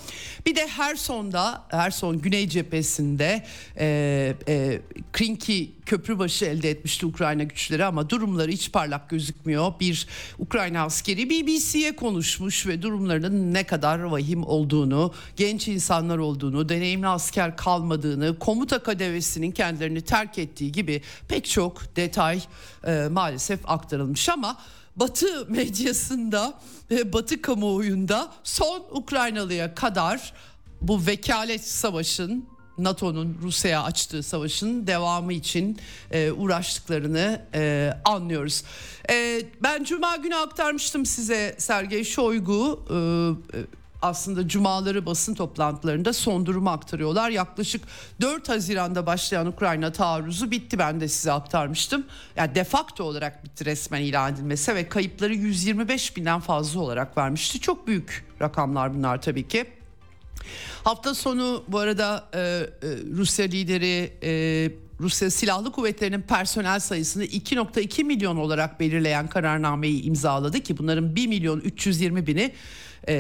Bir de Herson'da, Herson Güney cephesinde e, e, Krinki köprübaşı elde etmişti Ukrayna güçleri ama durumları hiç parlak gözükmüyor. Bir Ukrayna askeri BBC'ye konuşmuş ve durumlarının ne kadar vahim olduğunu, genç insanlar olduğunu, deneyimli asker kalmadığını, komuta kadevesinin kendilerini terk ettiği gibi pek çok detay e, maalesef aktarılmış. Ama Batı (laughs) medyasında ve Batı kamuoyunda son Ukraynalıya kadar bu vekalet savaşın NATO'nun Rusya'ya açtığı savaşın devamı için e, uğraştıklarını e, anlıyoruz. E, ben Cuma günü aktarmıştım size Sergey Shoigu e, e, aslında cumaları basın toplantılarında son durumu aktarıyorlar. Yaklaşık 4 Haziran'da başlayan Ukrayna taarruzu bitti ben de size aktarmıştım. Yani defakto olarak bitti resmen ilan edilmesi ve kayıpları 125 binden fazla olarak vermişti. Çok büyük rakamlar bunlar tabii ki. Hafta sonu bu arada e, e, Rusya lideri e, Rusya Silahlı Kuvvetleri'nin personel sayısını 2.2 milyon olarak belirleyen kararnameyi imzaladı ki bunların 1 milyon 320 bini e,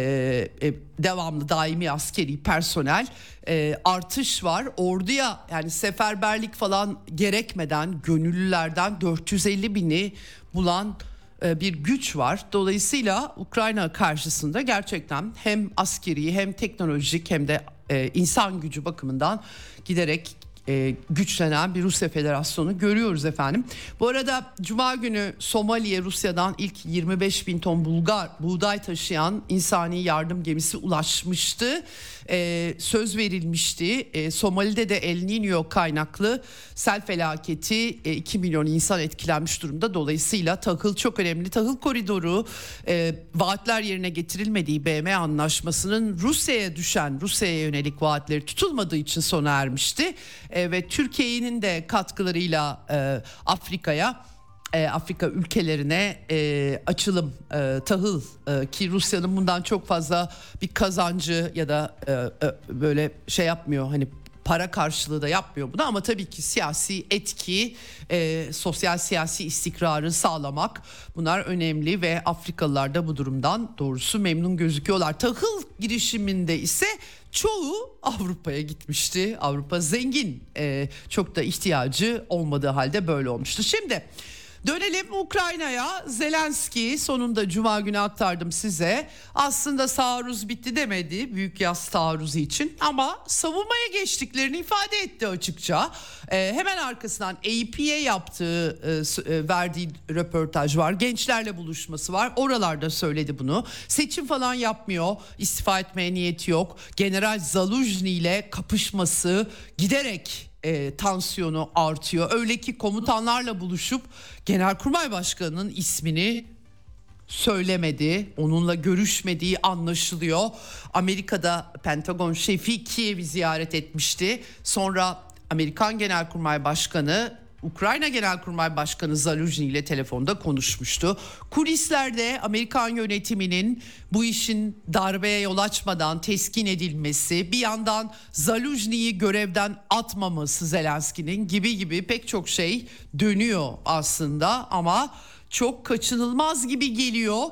e, devamlı daimi askeri personel e, artış var. Orduya yani seferberlik falan gerekmeden gönüllülerden 450 bini bulan bir güç var. Dolayısıyla Ukrayna karşısında gerçekten hem askeri hem teknolojik hem de e, insan gücü bakımından giderek e, güçlenen bir Rusya Federasyonu görüyoruz efendim. Bu arada Cuma günü Somali'ye Rusya'dan ilk 25 bin ton Bulgar buğday taşıyan insani yardım gemisi ulaşmıştı. E, söz verilmişti. E, Somali'de de El Niño kaynaklı sel felaketi e, 2 milyon insan etkilenmiş durumda. Dolayısıyla tahıl çok önemli. Tahıl koridoru e, vaatler yerine getirilmediği BM anlaşmasının Rusya'ya düşen Rusya'ya yönelik vaatleri tutulmadığı için sona ermişti. E, ve Türkiye'nin de katkılarıyla e, Afrika'ya e, Afrika ülkelerine e, açılım e, tahıl e, ki Rusya'nın bundan çok fazla bir kazancı ya da e, e, böyle şey yapmıyor hani para karşılığı da yapmıyor bunu ama tabii ki siyasi etki, e, sosyal siyasi istikrarı sağlamak bunlar önemli ve Afrikalılar da bu durumdan doğrusu memnun gözüküyorlar. Tahıl girişiminde ise çoğu Avrupa'ya gitmişti. Avrupa zengin e, çok da ihtiyacı olmadığı halde böyle olmuştu. Şimdi Dönelim Ukrayna'ya. Zelenski sonunda cuma günü aktardım size. Aslında taarruz bitti demedi büyük yaz taarruzu için ama savunmaya geçtiklerini ifade etti açıkça. Ee, hemen arkasından AP'ye yaptığı e, e, verdiği röportaj var. Gençlerle buluşması var. Oralarda söyledi bunu. Seçim falan yapmıyor. İstifa etmeye niyeti yok. General Zaluzhny ile kapışması giderek e, tansiyonu artıyor. Öyle ki komutanlarla buluşup Genelkurmay Başkanı'nın ismini söylemedi. Onunla görüşmediği anlaşılıyor. Amerika'da Pentagon şefi Kiev'i ziyaret etmişti. Sonra Amerikan Genelkurmay Başkanı Ukrayna Genelkurmay Başkanı Zaluzhny ile telefonda konuşmuştu. Kulislerde Amerikan yönetiminin bu işin darbeye yol açmadan teskin edilmesi, bir yandan Zaluzhny'yi görevden atmaması Zelenski'nin gibi gibi pek çok şey dönüyor aslında ama çok kaçınılmaz gibi geliyor.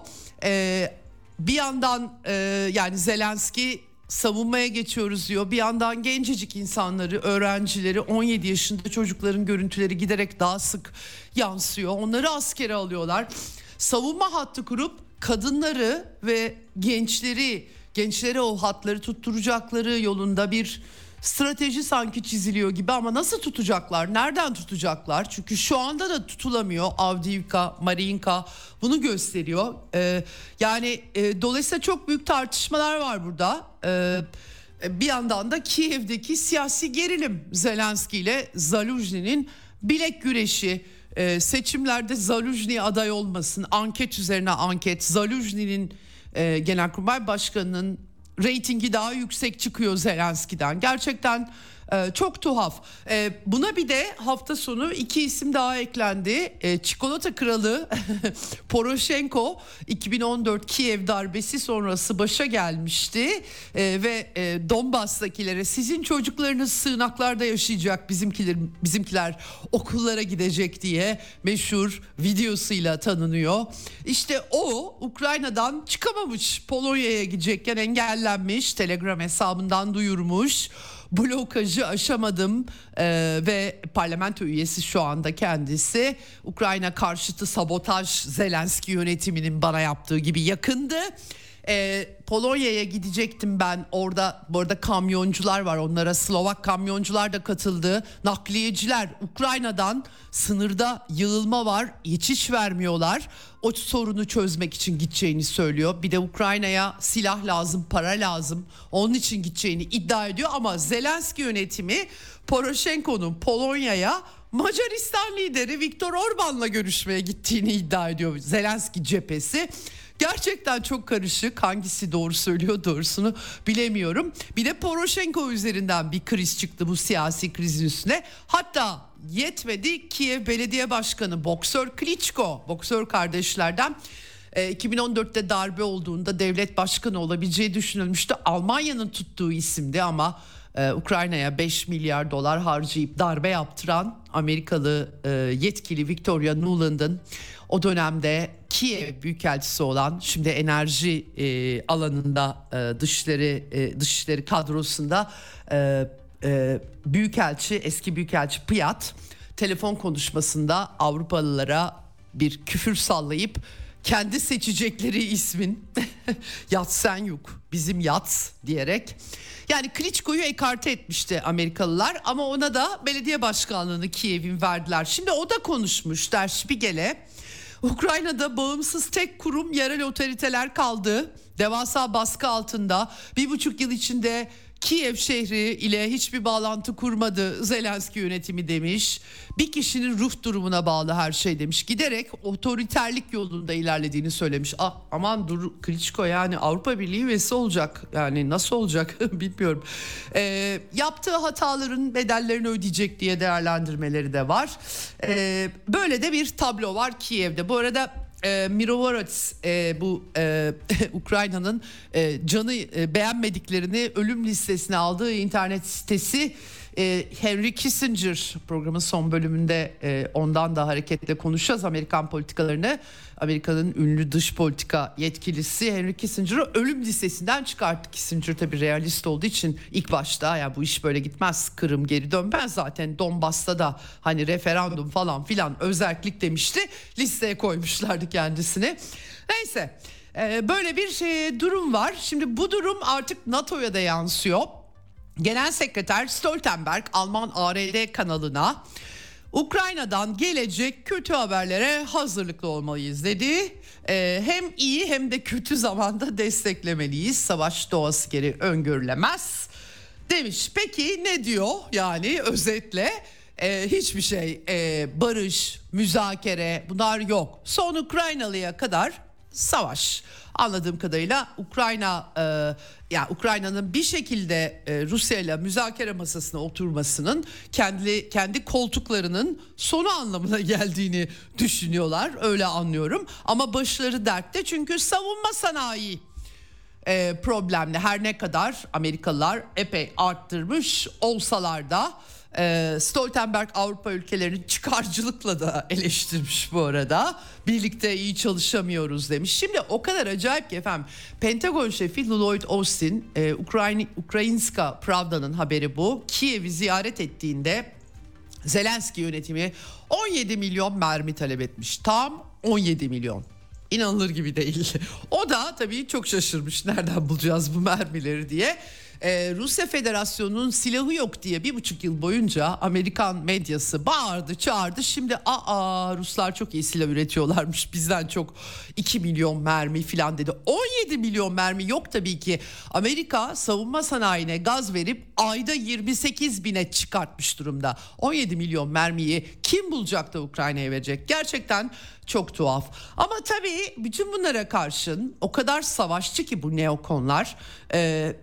Ee, bir yandan e, yani Zelenski savunmaya geçiyoruz diyor. Bir yandan gencecik insanları, öğrencileri, 17 yaşında çocukların görüntüleri giderek daha sık yansıyor. Onları askere alıyorlar. Savunma hattı kurup kadınları ve gençleri, gençlere o hatları tutturacakları yolunda bir strateji sanki çiziliyor gibi ama nasıl tutacaklar? Nereden tutacaklar? Çünkü şu anda da tutulamıyor. Avdiivka, Mariinka bunu gösteriyor. Ee, yani e, dolayısıyla çok büyük tartışmalar var burada. Ee, bir yandan da Kiev'deki siyasi gerilim Zelenski ile Zaluzhny'nin bilek güreşi ee, seçimlerde Zaluzhny aday olmasın anket üzerine anket Zaluzhny'nin e, Genelkurmay Başkanı'nın reytingi daha yüksek çıkıyor Zelenski'den. Gerçekten e, çok tuhaf. E, buna bir de hafta sonu iki isim daha eklendi. E, Çikolata Kralı (laughs) Poroshenko 2014 Kiev darbesi sonrası başa gelmişti. Ve e, Donbas'takilere sizin çocuklarınız sığınaklarda yaşayacak bizimkiler, bizimkiler okullara gidecek diye meşhur videosuyla tanınıyor. İşte o Ukrayna'dan çıkamamış Polonya'ya gidecekken engellenmiş Telegram hesabından duyurmuş blokajı aşamadım ee, ve parlamento üyesi şu anda kendisi Ukrayna karşıtı sabotaj Zelenski yönetiminin bana yaptığı gibi yakındı. Ee, Polonya'ya gidecektim ben orada. Bu arada kamyoncular var onlara. Slovak kamyoncular da katıldı. Nakliyeciler Ukrayna'dan sınırda yığılma var. Geçiş vermiyorlar. O sorunu çözmek için gideceğini söylüyor. Bir de Ukrayna'ya silah lazım para lazım. Onun için gideceğini iddia ediyor. Ama Zelenski yönetimi Poroshenko'nun Polonya'ya Macaristan lideri Viktor Orban'la görüşmeye gittiğini iddia ediyor. Zelenski cephesi. Gerçekten çok karışık. Hangisi doğru söylüyor doğrusunu bilemiyorum. Bir de Poroshenko üzerinden bir kriz çıktı bu siyasi krizin üstüne. Hatta yetmedi Kiev Belediye Başkanı boksör Klitschko, boksör kardeşlerden 2014'te e, darbe olduğunda devlet başkanı olabileceği düşünülmüştü. Almanya'nın tuttuğu isimdi ama e, Ukrayna'ya 5 milyar dolar harcayıp darbe yaptıran Amerikalı e, yetkili Victoria Nuland'ın o dönemde Kiev Büyükelçisi olan şimdi enerji e, alanında e, dışları e, dışişleri kadrosunda e, e, Büyükelçi eski Büyükelçi Piyat telefon konuşmasında Avrupalılara bir küfür sallayıp kendi seçecekleri ismin (laughs) Yatsenyuk bizim Yats diyerek yani Klitschko'yu ekarte etmişti Amerikalılar ama ona da belediye başkanlığını Kiev'in verdiler. Şimdi o da konuşmuş Der Spiegel'e Ukrayna'da bağımsız tek kurum yerel otoriteler kaldı. Devasa baskı altında bir buçuk yıl içinde Kiev şehri ile hiçbir bağlantı kurmadı Zelenski yönetimi demiş. Bir kişinin ruh durumuna bağlı her şey demiş. Giderek otoriterlik yolunda ilerlediğini söylemiş. Ah aman dur Klitschko yani Avrupa Birliği üyesi olacak. Yani nasıl olacak (laughs) bilmiyorum. E, yaptığı hataların bedellerini ödeyecek diye değerlendirmeleri de var. E, böyle de bir tablo var Kiev'de. Bu arada e, Mirovorets e, bu e, (laughs) Ukrayna'nın e, canı e, beğenmediklerini ölüm listesine aldığı internet sitesi e, Henry Kissinger programın son bölümünde e, ondan da hareketle konuşacağız Amerikan politikalarını. Amerika'nın ünlü dış politika yetkilisi Henry Kissinger'ı ölüm listesinden çıkarttı. Kissinger tabii realist olduğu için ilk başta ya bu iş böyle gitmez Kırım geri dönmez zaten Donbas'ta da hani referandum falan filan özellik demişti. Listeye koymuşlardı kendisini. Neyse e, böyle bir şey, durum var. Şimdi bu durum artık NATO'ya da yansıyor. Genel Sekreter Stoltenberg Alman ARD kanalına Ukrayna'dan gelecek kötü haberlere hazırlıklı olmalıyız dedi. Ee, hem iyi hem de kötü zamanda desteklemeliyiz. Savaş doğası geri öngörülemez demiş. Peki ne diyor yani özetle? Ee, hiçbir şey ee, barış, müzakere bunlar yok. Son Ukraynalıya kadar savaş. Anladığım kadarıyla Ukrayna e, ya Ukrayna'nın bir şekilde e, Rusya ile müzakere masasına oturmasının kendi kendi koltuklarının sonu anlamına (laughs) geldiğini düşünüyorlar. Öyle anlıyorum. Ama başları dertte çünkü savunma sanayi e, problemli. Her ne kadar Amerikalılar epey arttırmış olsalar da e, Stoltenberg Avrupa ülkelerinin çıkarcılıkla da eleştirmiş bu arada. Birlikte iyi çalışamıyoruz demiş. Şimdi o kadar acayip ki efendim Pentagon şefi Lloyd Austin e, Ukrayna, Ukrayinska Pravda'nın haberi bu. Kiev'i ziyaret ettiğinde Zelenski yönetimi 17 milyon mermi talep etmiş. Tam 17 milyon. İnanılır gibi değil. (laughs) O da tabii çok şaşırmış nereden bulacağız bu mermileri diye e, Rusya Federasyonu'nun silahı yok diye bir buçuk yıl boyunca Amerikan medyası bağırdı çağırdı. Şimdi aa Ruslar çok iyi silah üretiyorlarmış bizden çok 2 milyon mermi filan dedi. 17 milyon mermi yok tabii ki. Amerika savunma sanayine gaz verip ayda 28 bine çıkartmış durumda. 17 milyon mermiyi kim bulacak da Ukrayna'ya verecek? Gerçekten çok tuhaf. Ama tabii bütün bunlara karşın o kadar savaşçı ki bu neokonlar. E,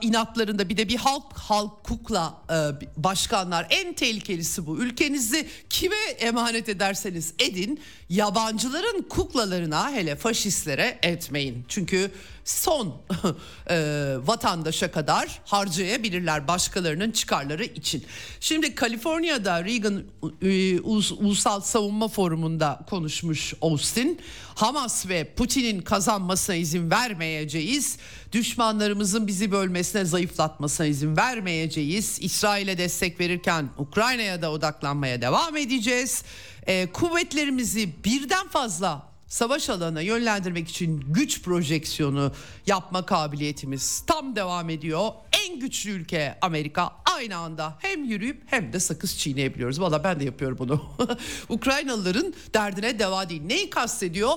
inatlarında bir de bir halk halk kukla e, başkanlar en tehlikelisi bu. Ülkenizi kime emanet ederseniz edin yabancıların kuklalarına hele faşistlere etmeyin. Çünkü son (laughs) e, vatandaşa kadar harcayabilirler başkalarının çıkarları için. Şimdi Kaliforniya'da Reagan e, Ulusal Savunma Forumu'nda konuşmuş Austin. Hamas ve Putin'in kazanmasına izin vermeyeceğiz. Düşmanlarımızın bizi bölmesine, zayıflatmasına izin vermeyeceğiz. İsrail'e destek verirken Ukrayna'ya da odaklanmaya devam edeceğiz. E, kuvvetlerimizi birden fazla savaş alanına yönlendirmek için güç projeksiyonu yapma kabiliyetimiz tam devam ediyor. En güçlü ülke Amerika aynı anda hem yürüyüp hem de sakız çiğneyebiliyoruz. Valla ben de yapıyorum bunu. (laughs) Ukraynalıların derdine deva değil. Neyi kastediyor?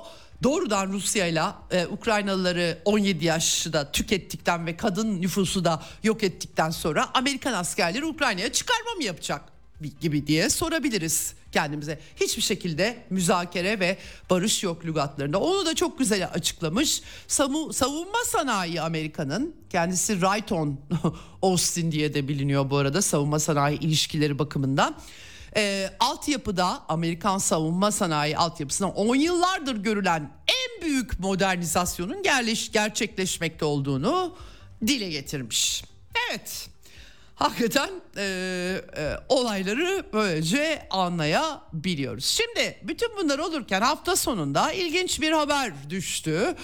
Doğrudan Rusya ile Ukraynalıları 17 yaşta tükettikten ve kadın nüfusu da yok ettikten sonra Amerikan askerleri Ukrayna'ya çıkarma mı yapacak gibi diye sorabiliriz kendimize. Hiçbir şekilde müzakere ve barış yok lügatlarında. Onu da çok güzel açıklamış. Samu, savunma sanayi Amerika'nın kendisi Rayton (laughs) Austin diye de biliniyor bu arada savunma sanayi ilişkileri bakımından. E, altyapıda Amerikan savunma sanayi altyapısına 10 yıllardır görülen en büyük modernizasyonun gerleş, gerçekleşmekte olduğunu dile getirmiş. Evet hakikaten e, e, olayları böylece anlayabiliyoruz. Şimdi bütün bunlar olurken hafta sonunda ilginç bir haber düştü.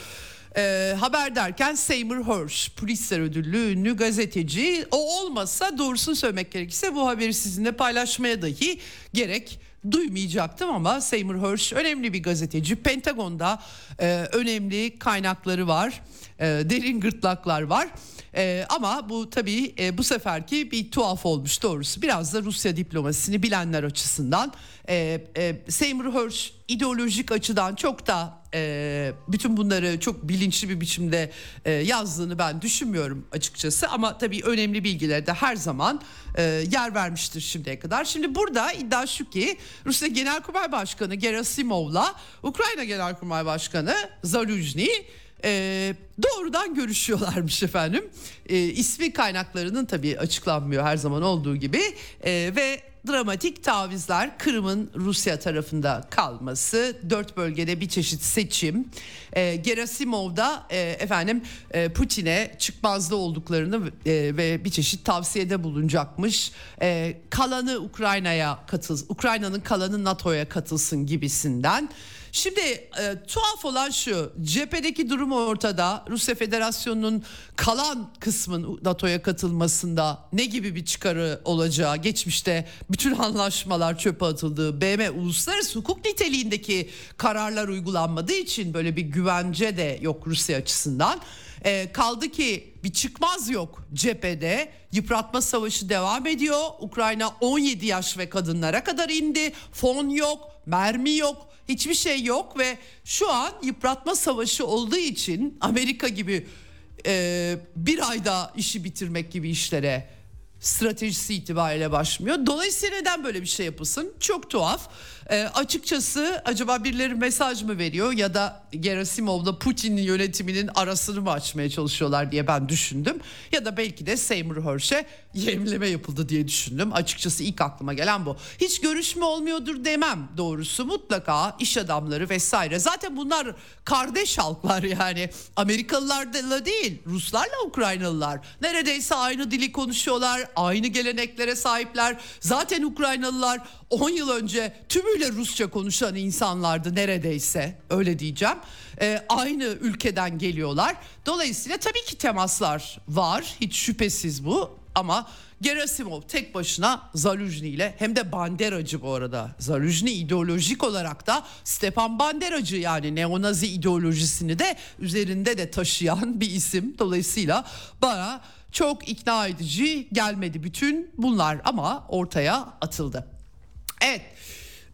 E, haber derken Seymour Hersh Pulitzer ödüllü ünlü gazeteci o olmasa doğrusunu söylemek gerekirse bu haberi sizinle paylaşmaya dahi gerek duymayacaktım ama Seymour Hersh önemli bir gazeteci. Pentagon'da e, önemli kaynakları var, e, derin gırtlaklar var. E, ama bu tabii e, bu seferki bir tuhaf olmuş doğrusu. Biraz da Rusya diplomasisini bilenler açısından. E, e, Seymour Hersh ideolojik açıdan çok da e, bütün bunları çok bilinçli bir biçimde e, yazdığını ben düşünmüyorum açıkçası. Ama tabii önemli bilgileri de her zaman e, yer vermiştir şimdiye kadar. Şimdi burada iddia şu ki Rusya Genelkurmay Başkanı Gerasimov'la Ukrayna Genelkurmay Başkanı Zaluzny e, doğrudan görüşüyorlarmış efendim. E, ismi kaynaklarının tabii açıklanmıyor her zaman olduğu gibi e, ve dramatik tavizler Kırım'ın Rusya tarafında kalması, dört bölgede bir çeşit seçim, e, Gerasimov'da e, efendim e, Putin'e çıkmazda olduklarını e, ve bir çeşit tavsiyede bulunacakmış. E, kalanı Ukrayna'ya katıl, Ukrayna'nın kalanı NATO'ya katılsın gibisinden. Şimdi e, tuhaf olan şu cephedeki durum ortada Rusya Federasyonu'nun kalan kısmın NATO'ya katılmasında ne gibi bir çıkarı olacağı geçmişte bütün anlaşmalar çöpe atıldığı BM uluslararası hukuk niteliğindeki kararlar uygulanmadığı için böyle bir güvence de yok Rusya açısından. E, kaldı ki bir çıkmaz yok cephede. Yıpratma savaşı devam ediyor. Ukrayna 17 yaş ve kadınlara kadar indi. Fon yok, mermi yok hiçbir şey yok ve şu an yıpratma savaşı olduğu için Amerika gibi e, bir ayda işi bitirmek gibi işlere stratejisi itibariyle başlıyor. Dolayısıyla neden böyle bir şey yapılsın? Çok tuhaf. E, açıkçası acaba birileri mesaj mı veriyor ya da Gerasimov'la Putin yönetiminin arasını mı açmaya çalışıyorlar diye ben düşündüm. Ya da belki de Seymour Hersh'e yemleme yapıldı diye düşündüm. Açıkçası ilk aklıma gelen bu. Hiç görüşme olmuyordur demem doğrusu. Mutlaka iş adamları vesaire. Zaten bunlar kardeş halklar yani. Amerikalılarla değil Ruslarla Ukraynalılar. Neredeyse aynı dili konuşuyorlar. Aynı geleneklere sahipler. Zaten Ukraynalılar 10 yıl önce tümüyle Rusça konuşan insanlardı neredeyse öyle diyeceğim. Ee, aynı ülkeden geliyorlar. Dolayısıyla tabii ki temaslar var hiç şüphesiz bu ama Gerasimov tek başına Zaluzhny ile hem de Banderacı bu arada. Zaluzhny ideolojik olarak da Stepan Banderacı yani neonazi ideolojisini de üzerinde de taşıyan bir isim. Dolayısıyla bana çok ikna edici gelmedi bütün bunlar ama ortaya atıldı. Evet.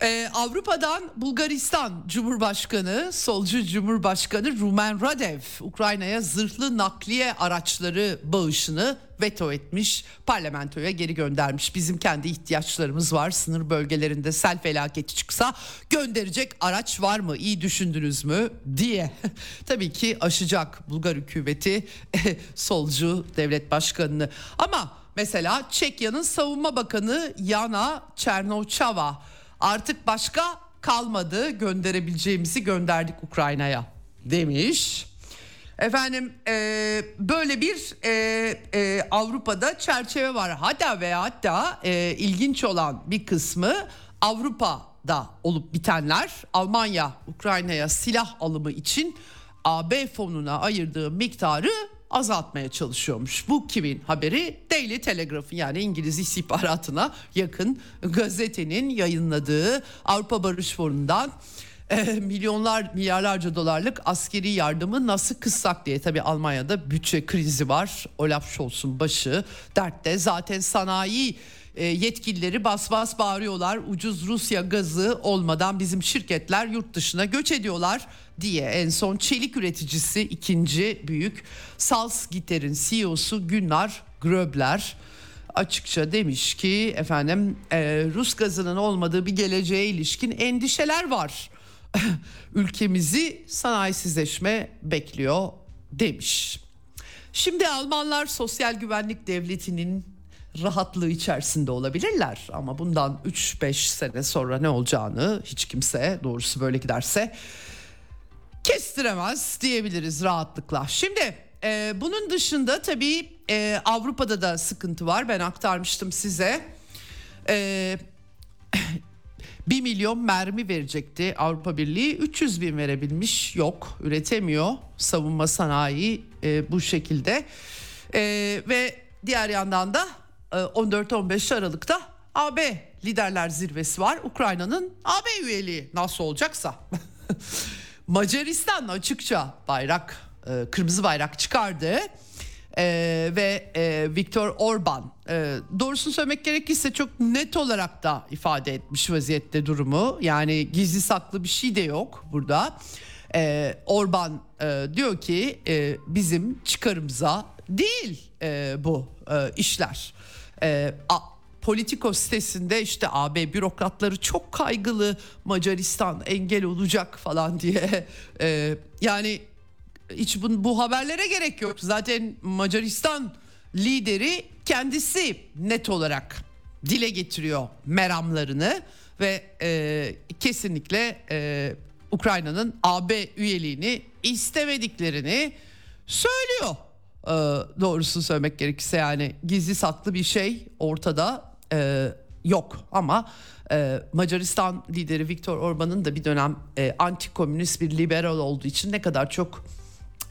Ee, Avrupa'dan Bulgaristan Cumhurbaşkanı, solcu Cumhurbaşkanı Rumen Radev Ukrayna'ya zırhlı nakliye araçları bağışını veto etmiş, parlamentoya geri göndermiş. Bizim kendi ihtiyaçlarımız var. Sınır bölgelerinde sel felaketi çıksa gönderecek araç var mı? İyi düşündünüz mü? diye. (laughs) Tabii ki aşacak Bulgar hükümeti (laughs) solcu devlet başkanını. Ama mesela Çekya'nın savunma bakanı Yana Çernovçava artık başka kalmadı gönderebileceğimizi gönderdik Ukrayna'ya demiş. Efendim e, böyle bir e, e, Avrupa'da çerçeve var. Hatta ve hatta e, ilginç olan bir kısmı Avrupa'da olup bitenler Almanya Ukrayna'ya silah alımı için AB fonuna ayırdığı miktarı azaltmaya çalışıyormuş. Bu kimin haberi? Daily Telegraph'ın yani İngiliz istihbaratına yakın gazetenin yayınladığı Avrupa Barış Fonu'ndan e, milyonlar milyarlarca dolarlık askeri yardımı nasıl kıssak diye tabi Almanya'da bütçe krizi var. Olaf Scholz'un başı dertte zaten sanayi e, yetkilileri bas bas bağırıyorlar. Ucuz Rusya gazı olmadan bizim şirketler yurt dışına göç ediyorlar diye en son çelik üreticisi ikinci büyük Salzgitter'in CEO'su Gunnar Gröbler açıkça demiş ki efendim e, Rus gazının olmadığı bir geleceğe ilişkin endişeler var. (laughs) Ülkemizi sanayisizleşme bekliyor demiş. Şimdi Almanlar sosyal güvenlik devletinin rahatlığı içerisinde olabilirler ama bundan 3-5 sene sonra ne olacağını hiç kimse doğrusu böyle giderse kestiremez diyebiliriz rahatlıkla. Şimdi e, bunun dışında tabii e, Avrupa'da da sıkıntı var ben aktarmıştım size. E, (clears throat) 1 milyon mermi verecekti Avrupa Birliği 300 bin verebilmiş yok üretemiyor savunma sanayi e, bu şekilde e, ve diğer yandan da 14-15 e, Aralık'ta AB liderler zirvesi var. Ukrayna'nın AB üyeliği nasıl olacaksa. (laughs) Macaristan açıkça bayrak e, kırmızı bayrak çıkardı. Ee, ve e, Viktor Orban e, doğrusunu söylemek gerekirse çok net olarak da ifade etmiş vaziyette durumu. Yani gizli saklı bir şey de yok burada. Ee, Orban e, diyor ki e, bizim çıkarımıza değil e, bu e, işler e, a, Politico sitesinde işte AB bürokratları çok kaygılı Macaristan engel olacak falan diye e, yani hiç bu, bu haberlere gerek yok zaten Macaristan lideri kendisi net olarak dile getiriyor meramlarını ve e, kesinlikle e, Ukrayna'nın AB üyeliğini istemediklerini söylüyor. E, doğrusunu söylemek gerekirse yani gizli saklı bir şey ortada e, yok ama e, Macaristan lideri Viktor Orban'ın da bir dönem e, anti-komünist bir liberal olduğu için ne kadar çok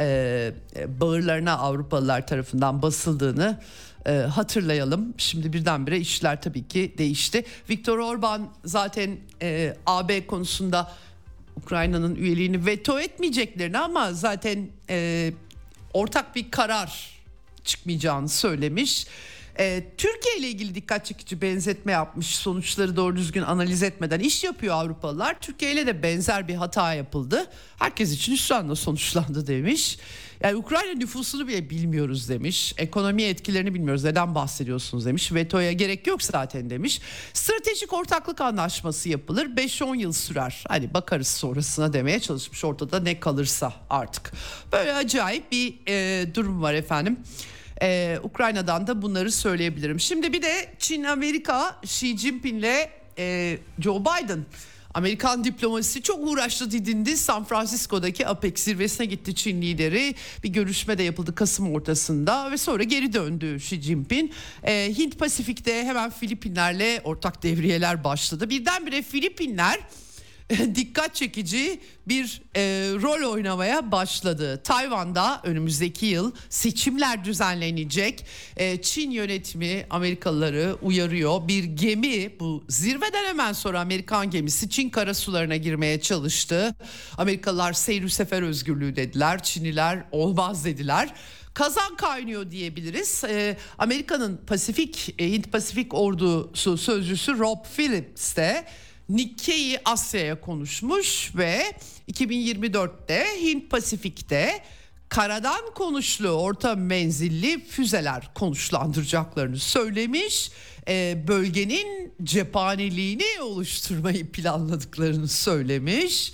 e, bağırlarına Avrupalılar tarafından basıldığını e, hatırlayalım. Şimdi birdenbire işler tabii ki değişti. Viktor Orban zaten e, AB konusunda Ukrayna'nın üyeliğini veto etmeyeceklerini ama zaten e, ortak bir karar çıkmayacağını söylemiş. Ee, Türkiye ile ilgili dikkat çekici benzetme yapmış sonuçları doğru düzgün analiz etmeden iş yapıyor Avrupalılar. Türkiye ile de benzer bir hata yapıldı. Herkes için hüsranla sonuçlandı demiş. Yani Ukrayna nüfusunu bile bilmiyoruz demiş. Ekonomi etkilerini bilmiyoruz. Neden bahsediyorsunuz demiş. Vetoya gerek yok zaten demiş. Stratejik ortaklık anlaşması yapılır. 5-10 yıl sürer. Hani bakarız sonrasına demeye çalışmış. Ortada ne kalırsa artık. Böyle acayip bir e, durum var efendim. Ee, Ukrayna'dan da bunları söyleyebilirim. Şimdi bir de Çin, Amerika, Xi Jinping'le e, Joe Biden Amerikan diplomasisi çok uğraştı didindi. San Francisco'daki APEC zirvesine gitti Çin lideri. Bir görüşme de yapıldı Kasım ortasında ve sonra geri döndü Xi Jinping. Ee, Hint Pasifik'te hemen Filipinlerle ortak devriyeler başladı. Birdenbire Filipinler (laughs) dikkat çekici bir e, rol oynamaya başladı. Tayvan'da önümüzdeki yıl seçimler düzenlenecek. E, Çin yönetimi Amerikalıları uyarıyor. Bir gemi bu zirveden hemen sonra Amerikan gemisi Çin karasularına girmeye çalıştı. Amerikalılar seyir sefer özgürlüğü dediler. Çinliler olmaz dediler kazan kaynıyor diyebiliriz. Ee, Amerika'nın Pasifik, e, Hint Pasifik ordusu sözcüsü Rob Phillips de Nikkei Asya'ya konuşmuş ve 2024'te Hint Pasifik'te karadan konuşlu orta menzilli füzeler konuşlandıracaklarını söylemiş. E, bölgenin cephaneliğini oluşturmayı planladıklarını söylemiş.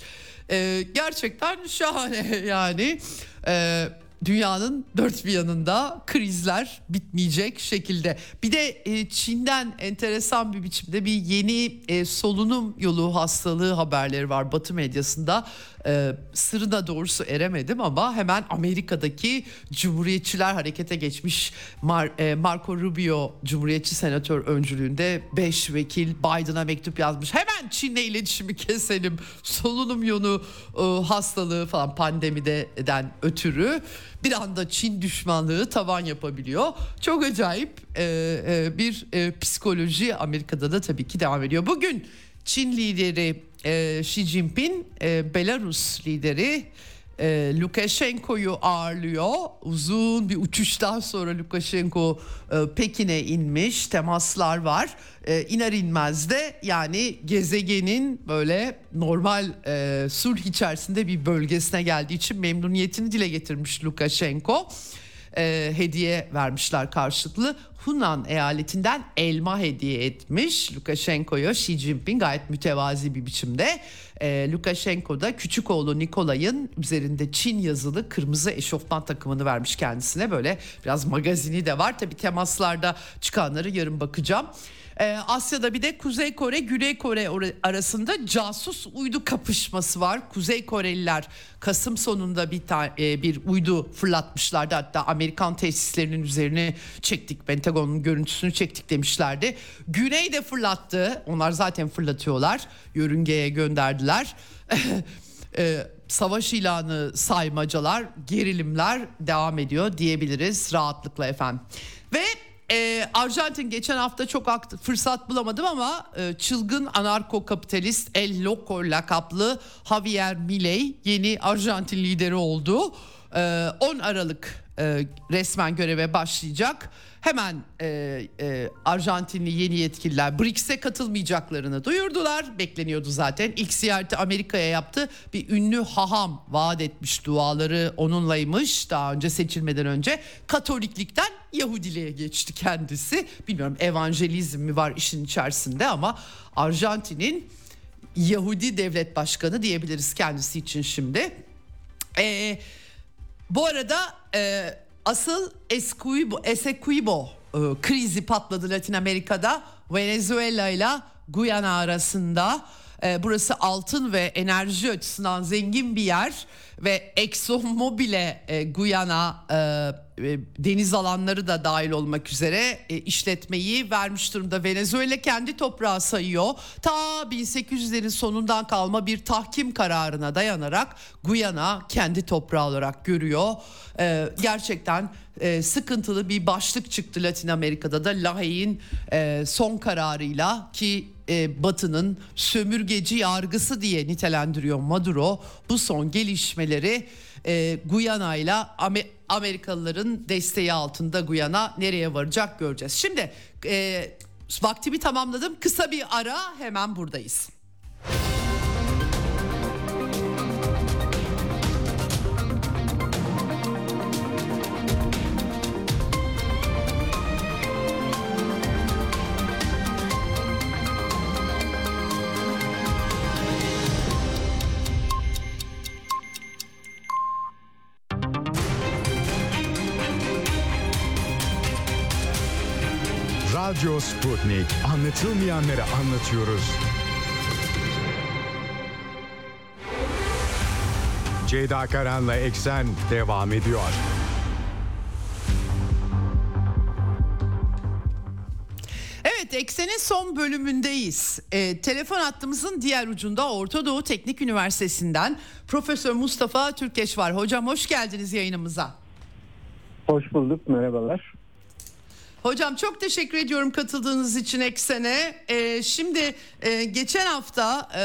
E, gerçekten şahane yani. E, dünyanın dört bir yanında krizler bitmeyecek şekilde. Bir de e, Çin'den enteresan bir biçimde bir yeni e, solunum yolu hastalığı haberleri var Batı medyasında. E, sırrına doğrusu eremedim ama hemen Amerika'daki Cumhuriyetçiler harekete geçmiş Mar, e, Marco Rubio Cumhuriyetçi senatör öncülüğünde 5 vekil Biden'a mektup yazmış. Hemen Çin'le iletişimi keselim. Solunum yolu e, hastalığı falan pandemiden ötürü bir anda Çin düşmanlığı tavan yapabiliyor. Çok acayip e, e, bir e, psikoloji Amerika'da da tabii ki devam ediyor. Bugün Çin lideri e, Xi Jinping, e, Belarus lideri e, Lukashenko'yu ağırlıyor. Uzun bir uçuştan sonra Lukashenko e, Pekin'e inmiş. Temaslar var. E, iner inmez de yani gezegenin böyle normal e, sulh içerisinde bir bölgesine geldiği için memnuniyetini dile getirmiş Lukashenko e, hediye vermişler karşılıklı. Hunan eyaletinden elma hediye etmiş Lukashenko'ya Xi Jinping gayet mütevazi bir biçimde. E, Lukashenko da küçük oğlu Nikolay'ın üzerinde Çin yazılı kırmızı eşofman takımını vermiş kendisine. Böyle biraz magazini de var. Tabi temaslarda çıkanları yarın bakacağım. Ee, Asya'da bir de Kuzey Kore, Güney Kore arasında casus uydu kapışması var. Kuzey Koreliler Kasım sonunda bir ta- e, bir uydu fırlatmışlardı. Hatta Amerikan tesislerinin üzerine çektik. Pentagon'un görüntüsünü çektik demişlerdi. Güney de fırlattı. Onlar zaten fırlatıyorlar. Yörüngeye gönderdiler. (laughs) e, savaş ilanı saymacalar, gerilimler devam ediyor diyebiliriz rahatlıkla efendim. Ve e, Arjantin geçen hafta çok akt- fırsat bulamadım ama e, çılgın anarko kapitalist El Loco lakaplı Javier Milei yeni Arjantin lideri oldu. E, 10 Aralık e, resmen göreve başlayacak. Hemen e, e, Arjantinli yeni yetkililer BRICS'e katılmayacaklarını duyurdular. Bekleniyordu zaten. İlk ziyareti Amerika'ya yaptı. Bir ünlü haham vaat etmiş duaları onunlaymış daha önce seçilmeden önce. Katoliklikten Yahudiliğe geçti kendisi. Bilmiyorum evangelizm mi var işin içerisinde ama Arjantin'in Yahudi devlet başkanı diyebiliriz kendisi için şimdi. Eee bu arada e, asıl Esquibo, Essequibo e, krizi patladı Latin Amerika'da. Venezuela ile Guyana arasında. E, burası altın ve enerji açısından zengin bir yer ve ExxonMobil'e e, Guyana e, e, deniz alanları da dahil olmak üzere e, işletmeyi vermiş durumda. Venezuela kendi toprağı sayıyor. Ta 1800'lerin sonundan kalma bir tahkim kararına dayanarak Guyana kendi toprağı olarak görüyor. E, gerçekten e, sıkıntılı bir başlık çıktı Latin Amerika'da da Lahey'in e, son kararıyla ki e, Batı'nın sömürgeci yargısı diye nitelendiriyor Maduro bu son gelişmeleri e, Guyana ile Amerikalıların desteği altında Guyana nereye varacak göreceğiz. Şimdi e, vaktimi tamamladım kısa bir ara hemen buradayız. Radyo Sputnik. Anlatılmayanları anlatıyoruz. Ceyda Karan'la Eksen devam ediyor. Evet Eksen'in son bölümündeyiz. E, telefon hattımızın diğer ucunda Orta Doğu Teknik Üniversitesi'nden Profesör Mustafa Türkeş var. Hocam hoş geldiniz yayınımıza. Hoş bulduk, merhabalar. Hocam çok teşekkür ediyorum katıldığınız için Eksen'e. Ee, şimdi e, geçen hafta e,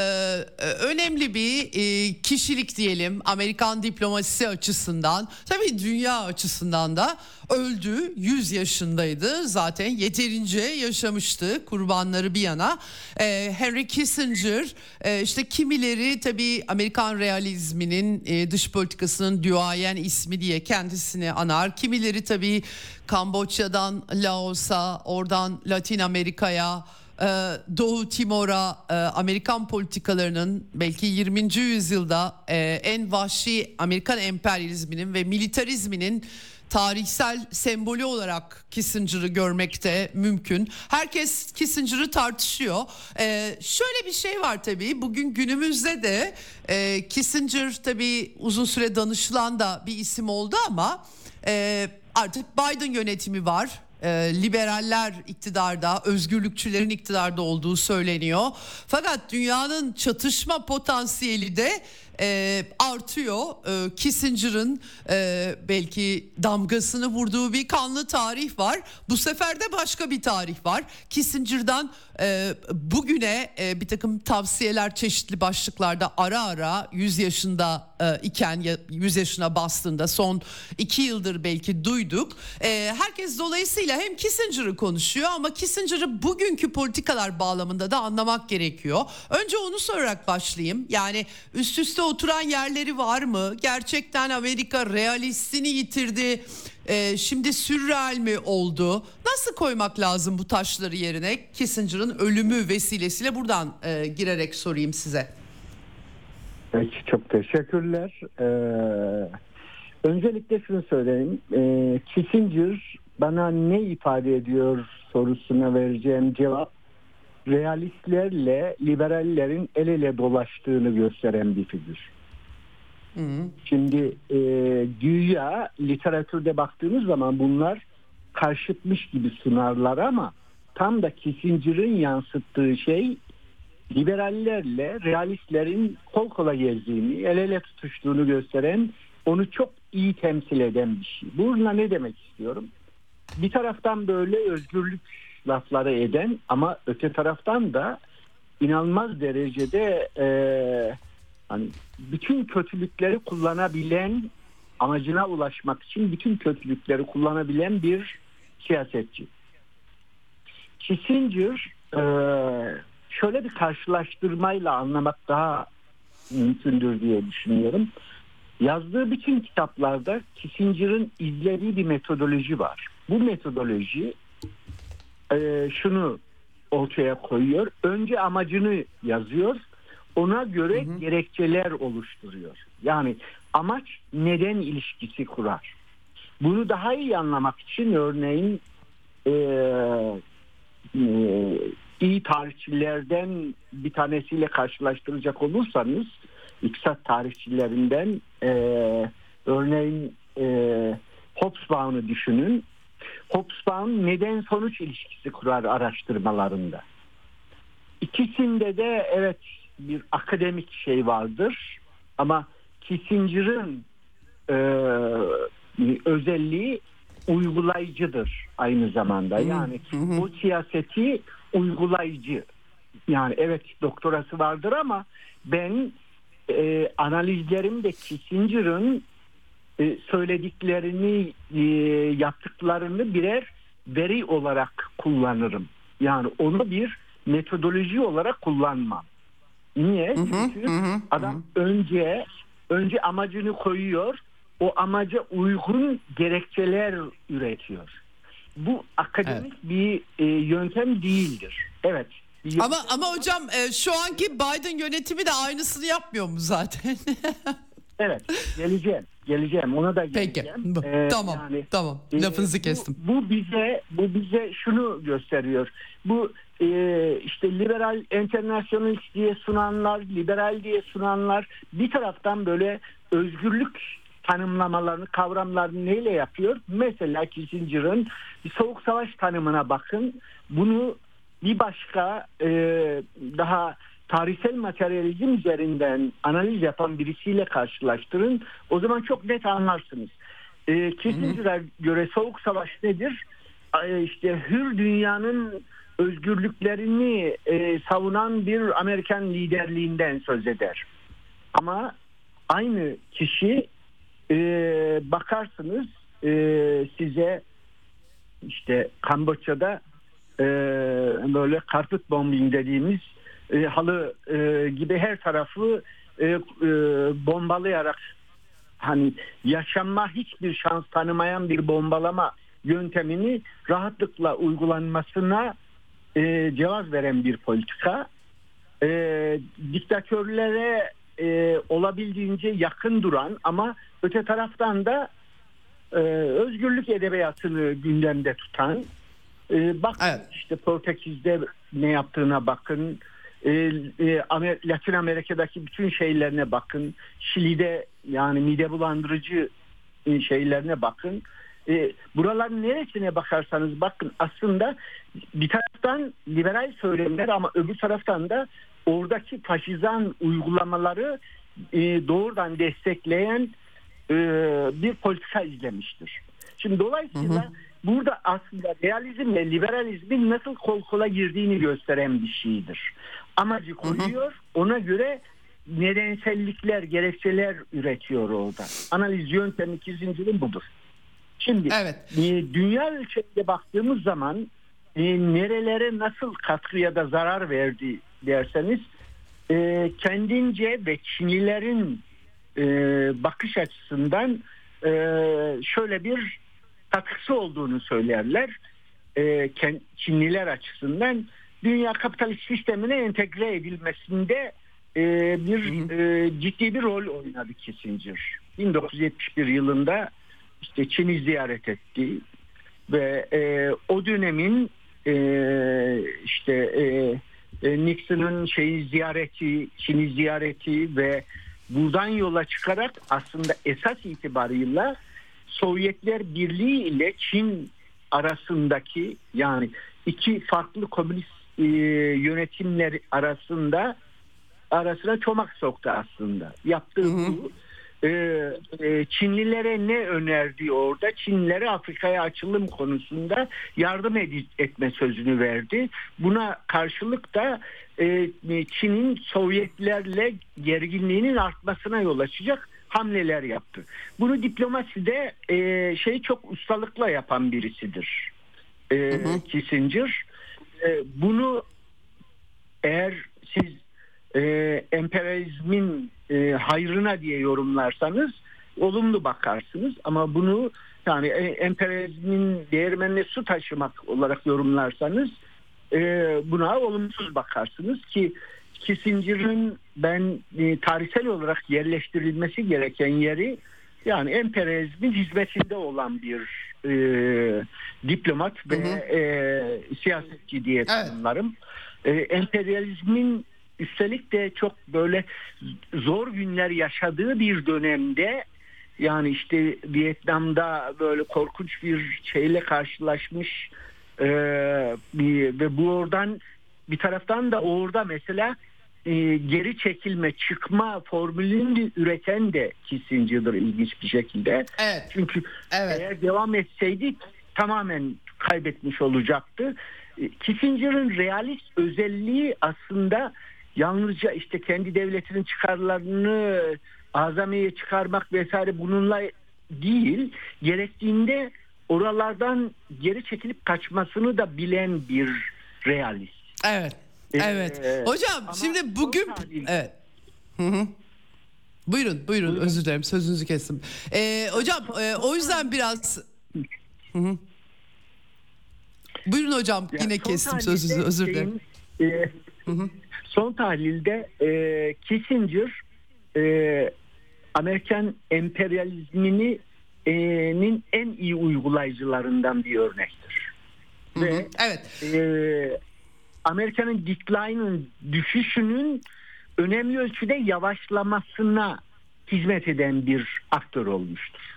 e, önemli bir e, kişilik diyelim Amerikan diplomasisi açısından tabii dünya açısından da öldü 100 yaşındaydı zaten yeterince yaşamıştı kurbanları bir yana. E, Henry Kissinger e, işte kimileri tabii Amerikan realizminin e, dış politikasının duayen ismi diye kendisini anar. Kimileri tabii Kamboçya'dan Laos'a, oradan Latin Amerika'ya, e, Doğu Timor'a e, Amerikan politikalarının belki 20. yüzyılda e, en vahşi Amerikan emperyalizminin ve militarizminin tarihsel sembolü olarak Kissinger'ı görmekte mümkün. Herkes Kissinger'ı tartışıyor. Ee, şöyle bir şey var tabii bugün günümüzde de e, Kissinger tabii uzun süre danışılan da bir isim oldu ama e, artık Biden yönetimi var e, liberaller iktidarda, özgürlükçülerin iktidarda olduğu söyleniyor. Fakat dünyanın çatışma potansiyeli de e, artıyor. E, Kissinger'ın e, belki damgasını vurduğu bir kanlı tarih var. Bu sefer de başka bir tarih var. Kissinger'dan e, bugüne e, bir takım tavsiyeler çeşitli başlıklarda ara ara 100 yaşında e, iken 100 yaşına bastığında son 2 yıldır belki duyduk. E, herkes dolayısıyla hem Kissinger'ı konuşuyor ama Kissinger'ı bugünkü politikalar bağlamında da anlamak gerekiyor. Önce onu sorarak başlayayım. Yani üst üste oturan yerleri var mı? Gerçekten Amerika realistini yitirdi. Ee, şimdi sürreal mi oldu? Nasıl koymak lazım bu taşları yerine? Kissinger'ın ölümü vesilesiyle buradan e, girerek sorayım size. Peki, çok teşekkürler. Ee, öncelikle şunu söyleyeyim. Ee, Kissinger bana ne ifade ediyor sorusuna vereceğim cevap realistlerle liberallerin el ele dolaştığını gösteren bir figür. Hı hı. Şimdi e, güya literatürde baktığımız zaman bunlar karşıtmış gibi sunarlar ama tam da Kissinger'ın yansıttığı şey liberallerle realistlerin kol kola gezdiğini, el ele tutuştuğunu gösteren, onu çok iyi temsil eden bir şey. Bununla ne demek istiyorum? Bir taraftan böyle özgürlük lafları eden ama öte taraftan da inanılmaz derecede e, hani bütün kötülükleri kullanabilen amacına ulaşmak için bütün kötülükleri kullanabilen bir siyasetçi. Kissinger e, şöyle bir karşılaştırmayla anlamak daha mümkündür diye düşünüyorum. Yazdığı bütün kitaplarda Kissinger'ın izlediği bir metodoloji var. Bu metodoloji e, şunu ortaya koyuyor. Önce amacını yazıyor. Ona göre hı hı. gerekçeler oluşturuyor. Yani amaç neden ilişkisi kurar. Bunu daha iyi anlamak için örneğin e, e, iyi tarihçilerden bir tanesiyle karşılaştıracak olursanız iktisat tarihçilerinden e, örneğin e, Hobsbawm'ı düşünün. Hobsbawm neden sonuç ilişkisi kurar araştırmalarında. İkisinde de evet bir akademik şey vardır ama Kissinger'ın e, özelliği uygulayıcıdır aynı zamanda. Yani bu siyaseti uygulayıcı. Yani evet doktorası vardır ama ben e, analizlerimde Kissinger'ın e, söylediklerini e, yaptıklarını birer veri olarak kullanırım. Yani onu bir metodoloji olarak kullanmam. Niye? Çünkü adam önce önce amacını koyuyor. O amaca uygun gerekçeler üretiyor. Bu akademik evet. bir e, yöntem değildir. Evet. Ama ama hocam e, şu anki Biden yönetimi de aynısını yapmıyor mu zaten? (laughs) evet, geleceğim. Geleceğim. Ona da geleceğim. Peki. Ee, tamam. Yani, tamam. E, Lafınızı e, kestim. Bu, bu bize bu bize şunu gösteriyor. Bu e, işte liberal internasyonalist diye sunanlar, liberal diye sunanlar bir taraftan böyle özgürlük tanımlamalarını, kavramlarını neyle yapıyor? Mesela Kissinger'ın soğuk savaş tanımına bakın. Bunu bir başka e, daha tarihsel materyalizm üzerinden analiz yapan birisiyle karşılaştırın. O zaman çok net anlarsınız. E, Kissinger'a göre soğuk savaş nedir? E, işte hür dünyanın özgürlüklerini e, savunan bir Amerikan liderliğinden söz eder. Ama aynı kişi e, bakarsınız e, size işte Kamboçya'da e, böyle karpet bombing dediğimiz e, halı e, gibi her tarafı e, e, bombalayarak hani yaşanma hiçbir şans tanımayan bir bombalama yöntemini rahatlıkla uygulanmasına e, cevaz veren bir politika. E, diktatörlere e, olabildiğince yakın duran ama öte taraftan da e, özgürlük edebiyatını gündemde tutan e, bak evet. işte Portekiz'de ne yaptığına bakın e, e, Latin Amerika'daki bütün şeylerine bakın Şili'de yani mide bulandırıcı e, şeylerine bakın e, buraların neresine bakarsanız bakın aslında bir taraftan liberal söylemler ama öbür taraftan da oradaki faşizan uygulamaları doğrudan destekleyen bir politika izlemiştir. Şimdi dolayısıyla hı hı. Burada aslında realizmle liberalizmin nasıl kol kola girdiğini gösteren bir şeydir. Amacı koyuyor, hı hı. ona göre nedensellikler, gerekçeler üretiyor orada. Analiz yöntemi Kissinger'in budur. Şimdi evet. e, dünya ölçeğinde baktığımız zaman e, nerelere nasıl katkı ya da zarar verdi derseniz e, kendince ve Çinlilerin e, bakış açısından e, şöyle bir katkısı olduğunu söylerler. E, Çinliler açısından dünya kapitalist sistemine entegre edilmesinde e, bir e, ciddi bir rol oynadı Kissinger. 1971 yılında işte Çin'i ziyaret etti ve e, o dönemin e, işte e, e, Nixon'ın şeyi ziyareti, Çin'i ziyareti ve buradan yola çıkarak aslında esas itibarıyla Sovyetler Birliği ile Çin arasındaki yani iki farklı komünist e, yönetimler arasında arasına çomak soktu aslında. Yaptığı hı hı. bu e, e, Çinlilere ne önerdi orada? Çinlilere Afrika'ya açılım konusunda yardım ed- etme sözünü verdi. Buna karşılık da e, Çin'in Sovyetlerle gerginliğinin artmasına yol açacak hamleler yaptı. Bunu diplomaside e, şey çok ustalıkla yapan birisidir. E, hı hı. Kissinger. E, bunu eğer siz e, emperyalizmin e, hayrına diye yorumlarsanız olumlu bakarsınız ama bunu yani e, emperyalizmin değirmenine su taşımak olarak yorumlarsanız e, buna olumsuz bakarsınız ki Kissinger'ın ben e, tarihsel olarak yerleştirilmesi gereken yeri yani emperyalizmin hizmetinde olan bir e, diplomat ve e, siyasetçi diye tanımlarım. E, emperyalizmin üstelik de çok böyle zor günler yaşadığı bir dönemde yani işte Vietnam'da böyle korkunç bir şeyle karşılaşmış e, bir, ve bu oradan bir taraftan da orada mesela e, geri çekilme çıkma formülünü üreten de Kissinger'dır ilginç bir şekilde. Evet. Çünkü Evet. eğer devam etseydik tamamen kaybetmiş olacaktı. E, Kissinger'ın realist özelliği aslında yalnızca işte kendi devletinin çıkarlarını azamiye çıkarmak vesaire bununla değil, gerektiğinde oralardan geri çekilip kaçmasını da bilen bir realist. Evet. Ee, Evet. Hocam ama şimdi bugün tahlil- evet. Hı hı. Buyurun, buyurun. Özür dilerim. Sözünüzü kestim. Ee, hocam e, o yüzden biraz Hı hı. Buyurun hocam. Ya Yine kestim sözünüzü. Özür dilerim. şeyin, e, son tahlilde e, Kissinger e, Amerikan emperyalizmini e, nin en iyi uygulayıcılarından bir örnektir. Ve Evet. e, Amerika'nın decline'ın düşüşünün önemli ölçüde yavaşlamasına hizmet eden bir aktör olmuştur.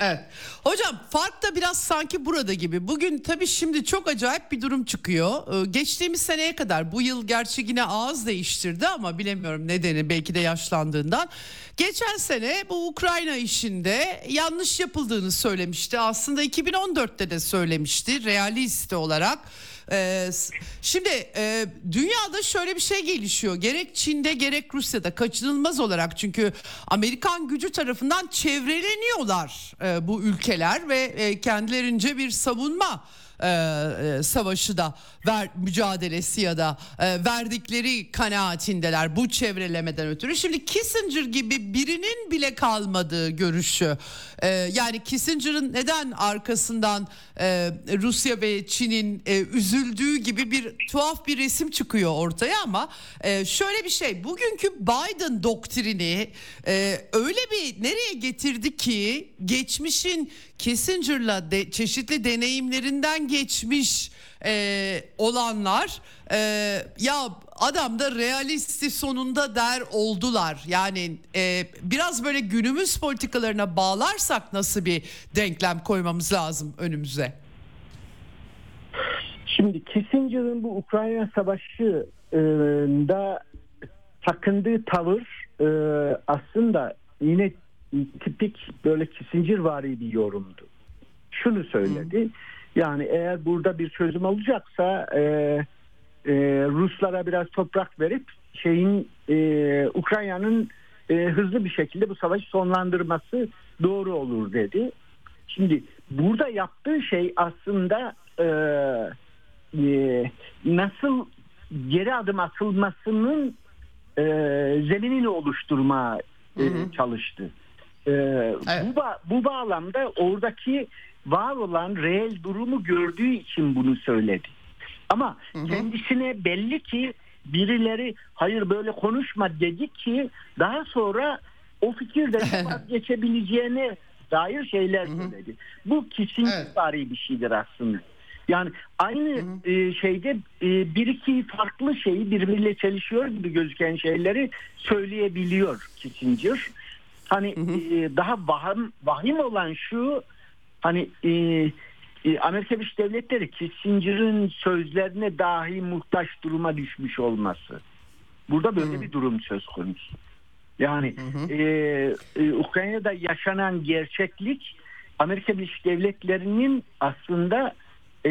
Evet. Hocam fark da biraz sanki burada gibi. Bugün tabii şimdi çok acayip bir durum çıkıyor. Ee, geçtiğimiz seneye kadar bu yıl gerçi yine ağız değiştirdi ama bilemiyorum nedeni belki de yaşlandığından. Geçen sene bu Ukrayna işinde yanlış yapıldığını söylemişti. Aslında 2014'te de söylemişti realist olarak. Ee, şimdi e, dünyada şöyle bir şey gelişiyor. Gerek Çin'de gerek Rusya'da kaçınılmaz olarak çünkü Amerikan gücü tarafından çevreleniyorlar e, bu ülkeler ve e, kendilerince bir savunma e, e, savaşı da ver, mücadelesi ya da e, verdikleri kanaatindeler bu çevrelemeden ötürü. Şimdi Kissinger gibi birinin bile kalmadığı görüşü e, yani Kissinger'ın neden arkasından e, Rusya ve Çin'in e, üzüldüğü gibi bir tuhaf bir resim çıkıyor ortaya ama e, şöyle bir şey bugünkü Biden doktrini e, öyle bir nereye getirdi ki geçmişin Kissinger'la de, çeşitli deneyimlerinden geçmiş e, olanlar e, ya adam da realisti sonunda der oldular. Yani e, biraz böyle günümüz politikalarına bağlarsak nasıl bir denklem koymamız lazım önümüze? Şimdi Kissinger'ın bu Ukrayna Savaşı'nda takındığı tavır e, aslında yine tipik böyle Kissinger vari bir yorumdu. Şunu söyledi. Yani eğer burada bir çözüm olacaksa e, e, Ruslara biraz toprak verip şeyin e, Ukrayna'nın e, hızlı bir şekilde bu savaşı sonlandırması doğru olur dedi. Şimdi burada yaptığı şey aslında e, e, nasıl geri adım atılmasının e, zeminini oluşturma e, çalıştı. E, bu, ba- bu bağlamda oradaki var olan reel durumu gördüğü için bunu söyledi. Ama kendisine belli ki birileri hayır böyle konuşma dedi ki daha sonra o fikirden (laughs) vazgeçebileceğine dair şeyler söyledi. Bu Kissinger Evet. bir şeydir aslında. Yani aynı e, şeyde e, bir iki farklı şeyi birbiriyle çelişiyor gibi gözüken şeyleri söyleyebiliyor Kissinger. Hani e, daha vahim, vahim olan şu hani e, e, Amerika Birleşik Devletleri Kissinger'ın sözlerine dahi muhtaç duruma düşmüş olması. Burada böyle bir durum söz konusu. Yani e, e, Ukrayna'da yaşanan gerçeklik Amerika Birleşik Devletleri'nin aslında e,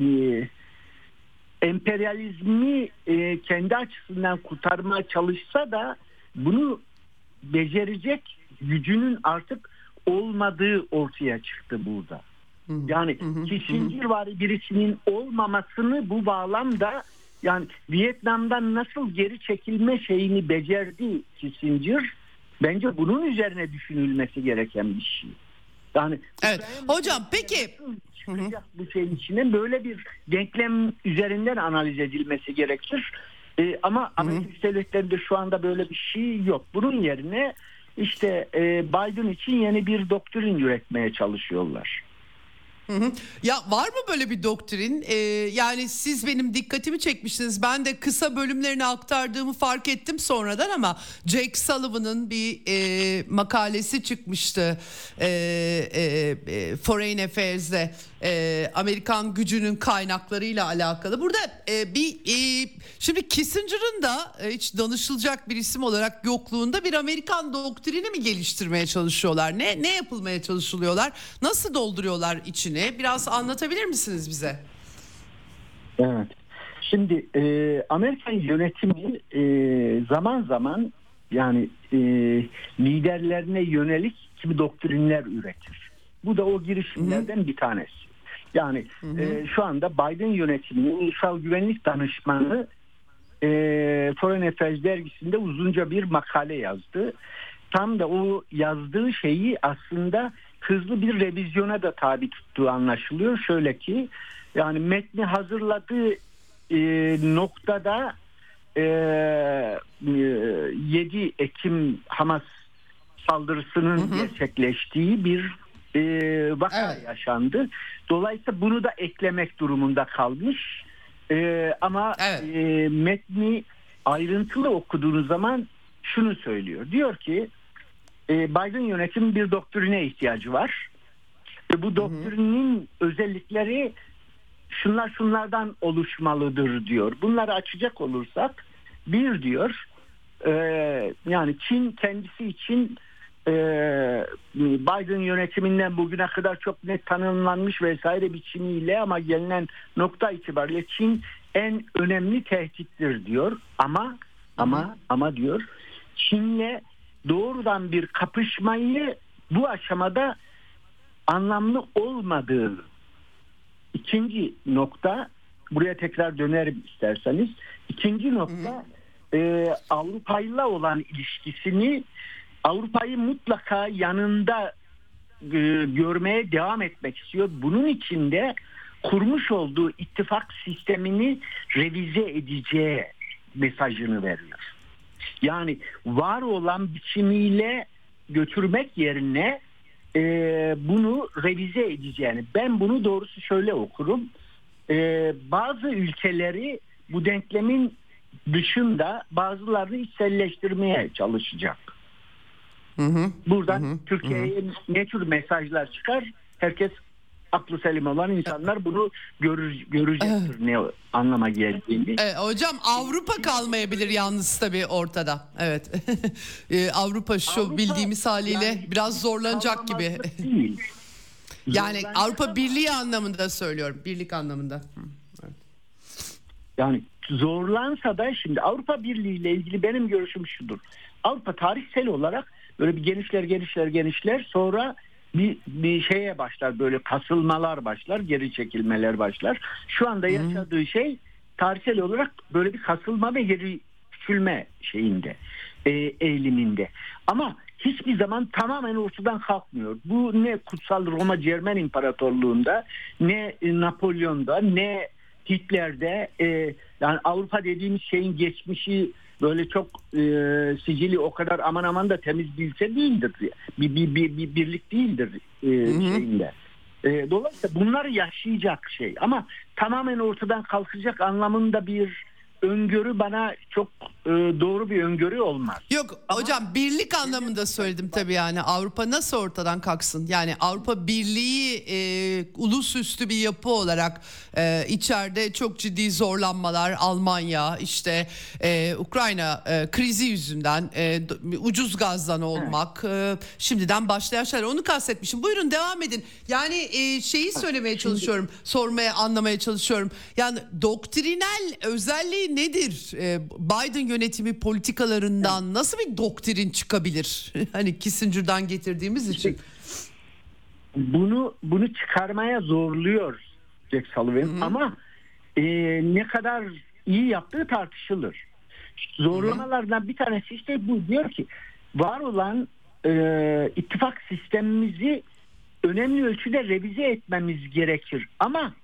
e, emperyalizmi e, kendi açısından kurtarmaya çalışsa da bunu becerecek gücünün artık olmadığı ortaya çıktı burada. Yani Kissinger var birisinin olmamasını bu bağlamda yani Vietnam'dan nasıl geri çekilme şeyini becerdi Kissinger. Bence bunun üzerine düşünülmesi gereken bir şey. Yani Evet. Hocam, peki- çıkacak bu şeyin içine böyle bir denklem üzerinden analiz edilmesi gerekir. Ee, ama Amerika Devletleri'nde şu anda böyle bir şey yok. Bunun yerine işte e, Biden için yeni bir doktrin üretmeye çalışıyorlar. Hı hı. Ya var mı böyle bir doktrin? Ee, yani siz benim dikkatimi çekmiştiniz. Ben de kısa bölümlerini aktardığımı fark ettim sonradan ama Jake Sullivan'ın bir e, makalesi çıkmıştı e, e, e, Foreign Affairs'de e, Amerikan gücünün kaynaklarıyla alakalı. Burada e, bir e, şimdi Kissinger'ın da e, hiç danışılacak bir isim olarak yokluğunda bir Amerikan doktrini mi geliştirmeye çalışıyorlar? Ne ne yapılmaya çalışılıyorlar? Nasıl dolduruyorlar içini? Biraz anlatabilir misiniz bize? Evet. Şimdi e, Amerikan yönetimi e, zaman zaman yani e, liderlerine yönelik kimi doktrinler üretir. Bu da o girişimlerden hı. bir tanesi. Yani hı hı. E, şu anda Biden yönetiminin ulusal güvenlik danışmanı e, Foreign Affairs dergisinde uzunca bir makale yazdı. Tam da o yazdığı şeyi aslında hızlı bir revizyona da tabi tuttuğu anlaşılıyor. Şöyle ki yani metni hazırladığı e, noktada e, 7 Ekim Hamas saldırısının hı hı. gerçekleştiği bir e, vaka evet. yaşandı. Dolayısıyla bunu da eklemek durumunda kalmış. E, ama evet. e, metni ayrıntılı okuduğunuz zaman şunu söylüyor. Diyor ki e, Biden yönetimi bir doktrine ihtiyacı var. Ve bu doktrinin hı hı. özellikleri şunlar şunlardan oluşmalıdır diyor. Bunları açacak olursak bir diyor e, yani Çin kendisi için e, Biden yönetiminden bugüne kadar çok net tanımlanmış vesaire biçimiyle ama gelinen nokta itibariyle Çin en önemli tehdittir diyor ama ama ama diyor Çin'le doğrudan bir kapışmayı bu aşamada anlamlı olmadığı ikinci nokta buraya tekrar dönerim isterseniz ikinci nokta e, Avrupa'yla olan ilişkisini Avrupa'yı mutlaka yanında e, görmeye devam etmek istiyor. Bunun için de kurmuş olduğu ittifak sistemini revize edeceği mesajını veriyor. Yani var olan biçimiyle götürmek yerine e, bunu revize edeceğini. Ben bunu doğrusu şöyle okurum. E, bazı ülkeleri bu denklemin dışında bazılarını içselleştirmeye çalışacak. Hı hı, Buradan Türkiye'ye ne tür mesajlar çıkar? Herkes aklı selim olan insanlar bunu görür, görecektir ne anlama geldiğini. Evet, hocam Avrupa kalmayabilir yalnız tabii ortada. Evet. (laughs) Ee, Avrupa şu Avrupa, bildiğimiz haliyle yani, biraz zorlanacak gibi. (laughs) Değil. yani Avrupa Birliği anlamında söylüyorum. Birlik anlamında. Evet. Yani zorlansa da şimdi Avrupa Birliği ile ilgili benim görüşüm şudur. Avrupa tarihsel olarak böyle bir genişler genişler genişler sonra bir, bir şeye başlar böyle kasılmalar başlar geri çekilmeler başlar. Şu anda yaşadığı hmm. şey tarihsel olarak böyle bir kasılma ve geri küçülme şeyinde e, eğiliminde. Ama hiçbir zaman tamamen ortadan kalkmıyor. Bu ne kutsal Roma Cermen İmparatorluğu'nda ne Napolyon'da ne Hitler'de e, yani Avrupa dediğimiz şeyin geçmişi böyle çok e, sicili o kadar aman aman da temiz bir ülke değildir. Bir, bir, bir, bir birlik değildir e, şeyinde. E, dolayısıyla bunları yaşayacak şey ama tamamen ortadan kalkacak anlamında bir öngörü bana çok e, doğru bir öngörü olmaz. Yok Ama, hocam birlik anlamında söyledim tabii yani Avrupa nasıl ortadan kalksın? Yani Avrupa Birliği e, ulusüstü bir yapı olarak e, içeride çok ciddi zorlanmalar Almanya işte e, Ukrayna e, krizi yüzünden e, ucuz gazdan olmak evet. e, şimdiden başlayan şeyler onu kastetmişim. Buyurun devam edin. Yani e, şeyi söylemeye çalışıyorum sormaya anlamaya çalışıyorum. Yani doktrinal özelliği nedir? Ee, Biden yönetimi politikalarından nasıl bir doktrin çıkabilir? (laughs) hani Kissinger'dan getirdiğimiz için. Bunu bunu çıkarmaya zorluyor Jack Sullivan ama e, ne kadar iyi yaptığı tartışılır. Zorlamalardan bir tanesi işte bu diyor ki var olan e, ittifak sistemimizi önemli ölçüde revize etmemiz gerekir ama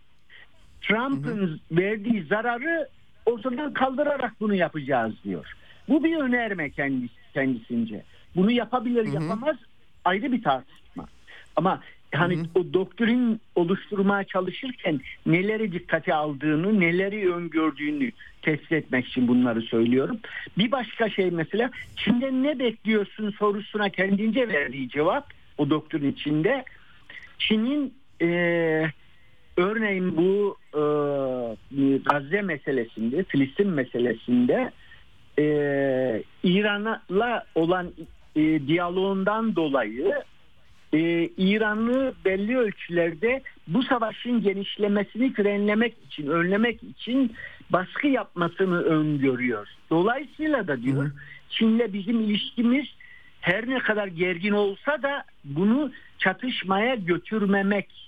Trump'ın verdiği zararı ortadan kaldırarak bunu yapacağız diyor. Bu bir önerme kendisi, kendisince. bunu yapabilir yapamaz ayrı bir tartışma. Ama hani o doktrin oluşturmaya çalışırken neleri dikkate aldığını, neleri öngördüğünü tespit etmek için bunları söylüyorum. Bir başka şey mesela Çin'den ne bekliyorsun sorusuna kendince verdiği cevap o doktrin içinde Çin'in e, örneğin bu e, Gazze meselesinde, Filistin meselesinde e, İran'la olan e, diyaloğundan dolayı e, İran'ı belli ölçülerde bu savaşın genişlemesini frenlemek için, önlemek için baskı yapmasını öngörüyor. Dolayısıyla da diyor Çin'le bizim ilişkimiz her ne kadar gergin olsa da bunu çatışmaya götürmemek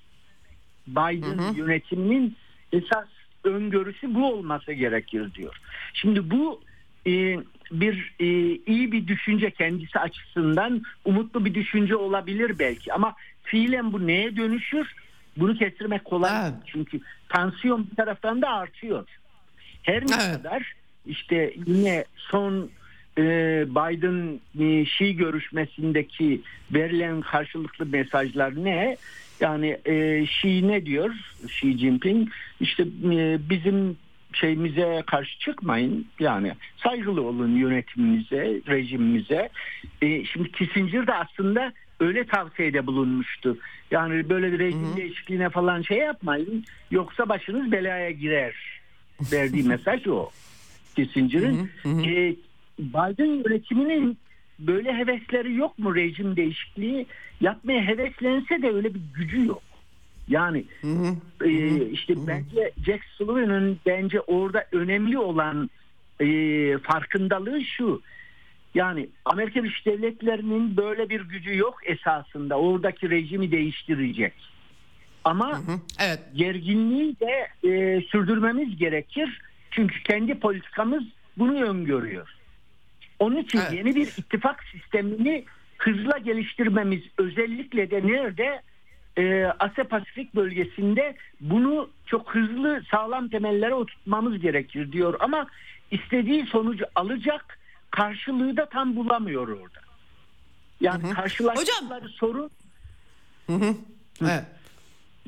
Biden yönetiminin esas öngörüsü bu olması gerekir diyor. Şimdi bu e, bir e, iyi bir düşünce kendisi açısından umutlu bir düşünce olabilir belki ama fiilen bu neye dönüşür? Bunu kestirmek kolay Evet. çünkü tansiyon bir taraftan da artıyor. Her ne Evet. kadar işte yine son e, Biden e, Şii görüşmesindeki verilen karşılıklı mesajlar ne? Yani e, Şii ne diyor? Xi Jinping işte e, bizim şeyimize karşı çıkmayın. Yani saygılı olun yönetimimize, rejimimize. E, şimdi Kissinger de aslında öyle tavsiyede bulunmuştu. Yani böyle bir rejim değişikliğine falan şey yapmayın. Yoksa başınız belaya girer. Verdiği mesaj o. (laughs) Kissinger'ın. E, Biden yönetiminin böyle hevesleri yok mu rejim değişikliği? Yapmaya heveslense de öyle bir gücü yok. Yani e, işte bence Jack Sullivan'ın bence orada önemli olan e, farkındalığı şu. Yani Amerika Birleşik Devletleri'nin böyle bir gücü yok esasında. Oradaki rejimi değiştirecek. Ama Evet. gerginliği de e, sürdürmemiz gerekir. Çünkü kendi politikamız bunu öngörüyor. Onun için Evet. yeni bir ittifak sistemini hızla geliştirmemiz özellikle de nerede e, Asya Pasifik bölgesinde bunu çok hızlı sağlam temellere oturtmamız gerekir diyor ama istediği sonucu alacak karşılığı da tam bulamıyor orada. Yani karşılaştıkları sorun Evet.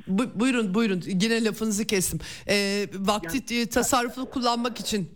Bu- buyurun buyurun yine lafınızı kestim. Ee, vakti e, tasarruflu kullanmak için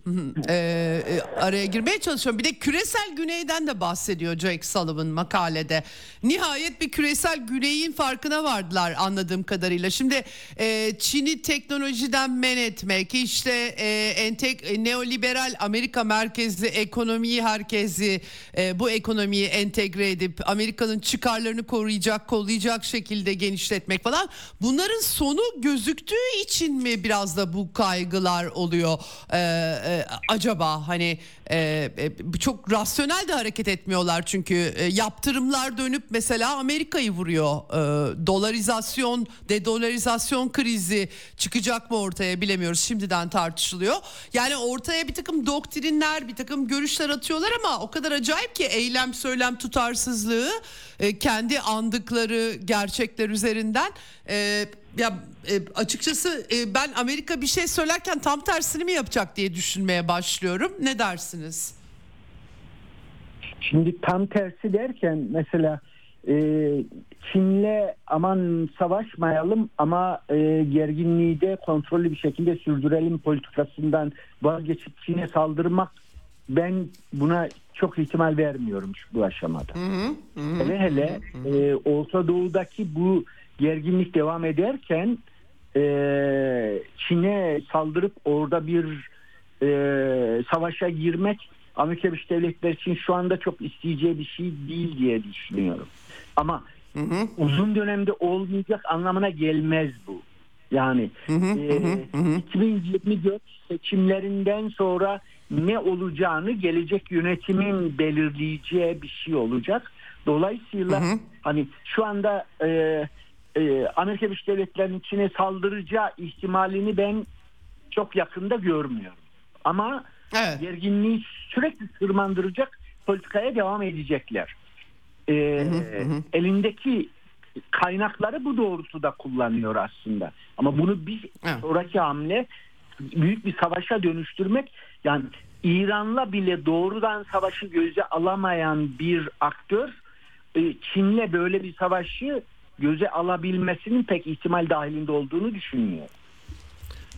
e, e, araya girmeye çalışıyorum. Bir de küresel güneyden de bahsediyor Jake Sullivan makalede. Nihayet bir küresel güneyin farkına vardılar anladığım kadarıyla. Şimdi e, Çin'i teknolojiden men etmek, işte e, entek, e, neoliberal Amerika merkezli ekonomiyi herkesi e, bu ekonomiyi entegre edip Amerika'nın çıkarlarını koruyacak, kollayacak şekilde genişletmek falan. Bunların sonu gözüktüğü için mi biraz da bu kaygılar oluyor? Ee, e, acaba hani e, e, çok rasyonel de hareket etmiyorlar çünkü e, yaptırımlar dönüp mesela Amerika'yı vuruyor. Ee, dolarizasyon dedolarizasyon krizi çıkacak mı ortaya bilemiyoruz. Şimdiden tartışılıyor. Yani ortaya bir takım doktrinler bir takım görüşler atıyorlar ama o kadar acayip ki eylem söylem tutarsızlığı e, kendi andıkları gerçekler üzerinden e, ya e, açıkçası ben Amerika bir şey söylerken tam tersini mi yapacak diye düşünmeye başlıyorum. Ne dersiniz? Şimdi tam tersi derken mesela e, Çin'le aman savaşmayalım ama e, gerginliği de kontrollü bir şekilde sürdürelim politikasından vazgeçip Çin'e saldırmak ben buna çok ihtimal vermiyorum şu- bu aşamada. hele hele e, Orta Doğu'daki bu gerginlik devam ederken e, Çin'e saldırıp orada bir e, savaşa girmek Amerika Birleşik Devletleri için şu anda çok isteyeceği bir şey değil diye düşünüyorum. Ama uzun dönemde olmayacak anlamına gelmez bu. Yani e, 2024 seçimlerinden sonra ne olacağını gelecek yönetimin belirleyeceği bir şey olacak. Dolayısıyla hani şu anda e, e, Amerika Birleşik Devletleri'nin Çin'e saldıracağı ihtimalini ben çok yakında görmüyorum. Ama Evet. gerginliği sürekli tırmandıracak politikaya devam edecekler. Ee, elindeki kaynakları bu doğrultuda kullanıyor aslında. Ama bunu bir sonraki hamle büyük bir savaşa dönüştürmek yani İran'la bile doğrudan savaşı göze alamayan bir aktör e, Çin'le böyle bir savaşı göze alabilmesinin pek ihtimal dahilinde olduğunu düşünmüyor.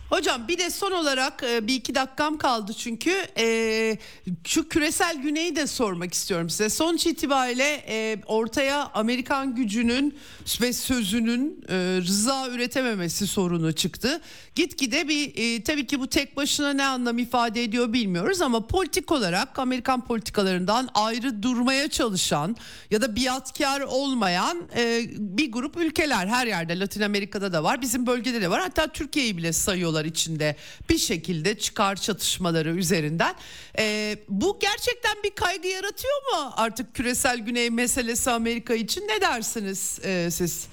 Hocam bir de son olarak e, bir iki dakikam kaldı çünkü e, şu küresel güneyi de sormak istiyorum size. Sonuç itibariyle e, ortaya Amerikan gücünün ve sözünün e, rıza üretememesi sorunu çıktı. Gitgide bir e, tabii ki bu tek başına ne anlam ifade ediyor bilmiyoruz ama politik olarak Amerikan politikalarından ayrı durmaya çalışan ya da biatkar olmayan e, bir grup ülkeler her yerde Latin Amerika'da da var bizim bölgede de var hatta Türkiye'yi bile sayıyorlar içinde bir şekilde çıkar çatışmaları üzerinden. E, bu gerçekten bir kaygı yaratıyor mu artık küresel güney meselesi Amerika için ne dersiniz e, siz?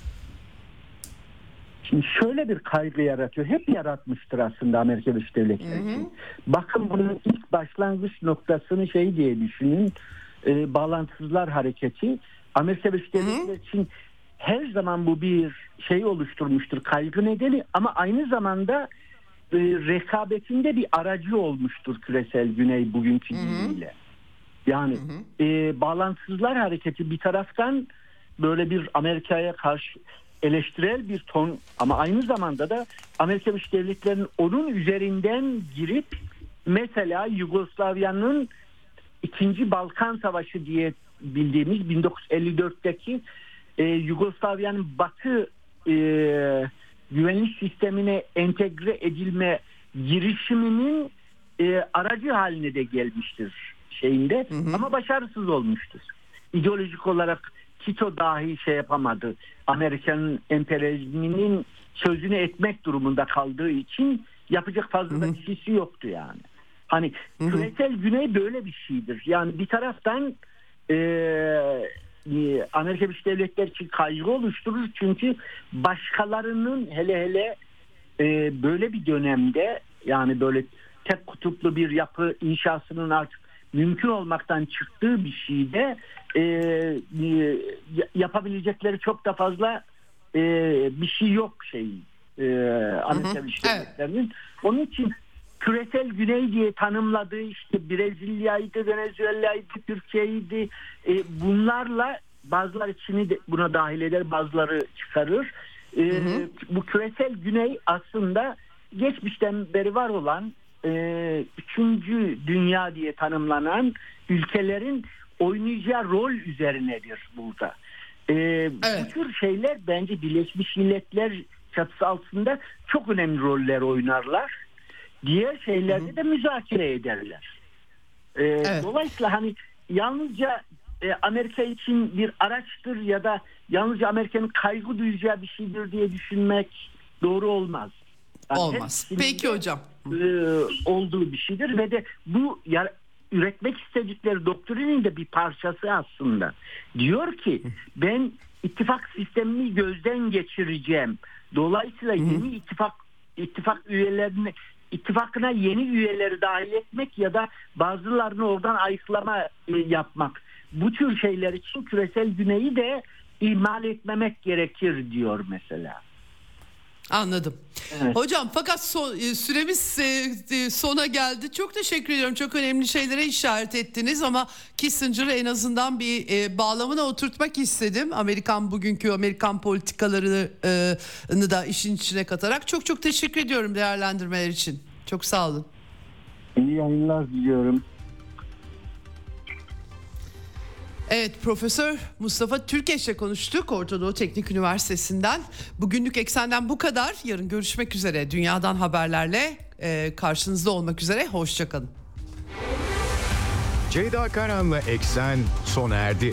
Şimdi şöyle bir kaygı yaratıyor. Hep yaratmıştır aslında Amerika Birleşik Devletleri için. Bakın bunun ilk başlangıç noktasını şey diye düşünün. E, bağlantısızlar hareketi. Amerika Birleşik Devletleri için her zaman bu bir şey oluşturmuştur. Kaygı nedeni ama aynı zamanda rekabetinde bir aracı olmuştur küresel güney bugünkü diliyle. Yani E, bağlantısızlar hareketi bir taraftan böyle bir Amerika'ya karşı eleştirel bir ton ama aynı zamanda da Amerika Birleşik Devletleri'nin onun üzerinden girip mesela Yugoslavya'nın ikinci Balkan Savaşı diye bildiğimiz 1954'teki e, Yugoslavya'nın batı e, güvenlik sistemine entegre edilme girişiminin e, aracı haline de gelmiştir şeyinde hı hı. ama başarısız olmuştur. İdeolojik olarak Tito dahi şey yapamadı. Amerika'nın emperyalizminin sözünü etmek durumunda kaldığı için yapacak fazla da bir yoktu yani. Hani hı hı. küresel güney böyle bir şeydir. Yani bir taraftan e, Amerika Birleşik Devletleri için kaygı oluşturur. Çünkü başkalarının hele hele e, böyle bir dönemde yani böyle tek kutuplu bir yapı inşasının artık mümkün olmaktan çıktığı bir şeyde e, e, yapabilecekleri çok da fazla e, bir şey yok şey e, Amerika Birleşik Devletleri'nin. Onun için küresel güney diye tanımladığı işte Brezilya'ydı, Venezuela'ydı, Türkiye'ydi e, bunlarla bazıları Çin'i de buna dahil eder bazıları çıkarır. E, hı hı. Bu küresel güney aslında geçmişten beri var olan e, üçüncü dünya diye tanımlanan ülkelerin oynayacağı rol üzerinedir burada. E, evet. Bu tür şeyler bence Birleşmiş Milletler çatısı altında çok önemli roller oynarlar. Diğer şeylerde Hı-hı. de müzakere ederler. E, evet. Dolayısıyla hani yalnızca e, Amerika için bir araçtır ya da yalnızca Amerika'nın kaygı duyacağı bir şeydir diye düşünmek doğru olmaz. Yani olmaz. Peki hocam. E, olduğu bir şeydir ve de bu ya, üretmek istedikleri doktrinin de bir parçası aslında. Diyor ki ben ittifak sistemini gözden geçireceğim. Dolayısıyla yeni ittifak ittifak üyelerini ittifakına yeni üyeleri dahil etmek ya da bazılarını oradan ayıklama e, yapmak. Bu tür şeyler için küresel güneyi de ihmal etmemek gerekir diyor mesela. Anladım. Evet. Hocam fakat son, e, süremiz e, e, sona geldi. Çok teşekkür ediyorum. Çok önemli şeylere işaret ettiniz ama Kissinger'ı en azından bir bağlamına oturtmak istedim. Amerikan bugünkü Amerikan politikalarını da işin içine katarak. Çok çok teşekkür ediyorum değerlendirmeler için. Çok sağ olun. İyi yayınlar diliyorum. Evet Profesör Mustafa Türkeş'le konuştuk Orta Doğu Teknik Üniversitesi'nden. Bugünlük Eksen'den bu kadar. Yarın görüşmek üzere. Dünyadan haberlerle e, karşınızda olmak üzere. Hoşçakalın. Ceyda Karan'la Eksen sona erdi.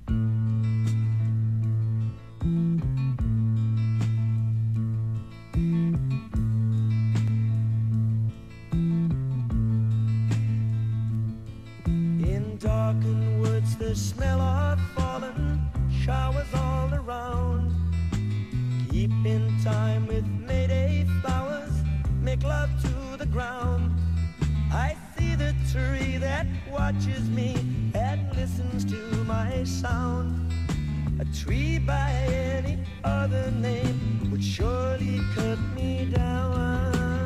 The smell of fallen showers all around. Keep in time with Mayday flowers, make love to the ground. I see the tree that watches me and listens to my sound. A tree by any other name would surely cut me down.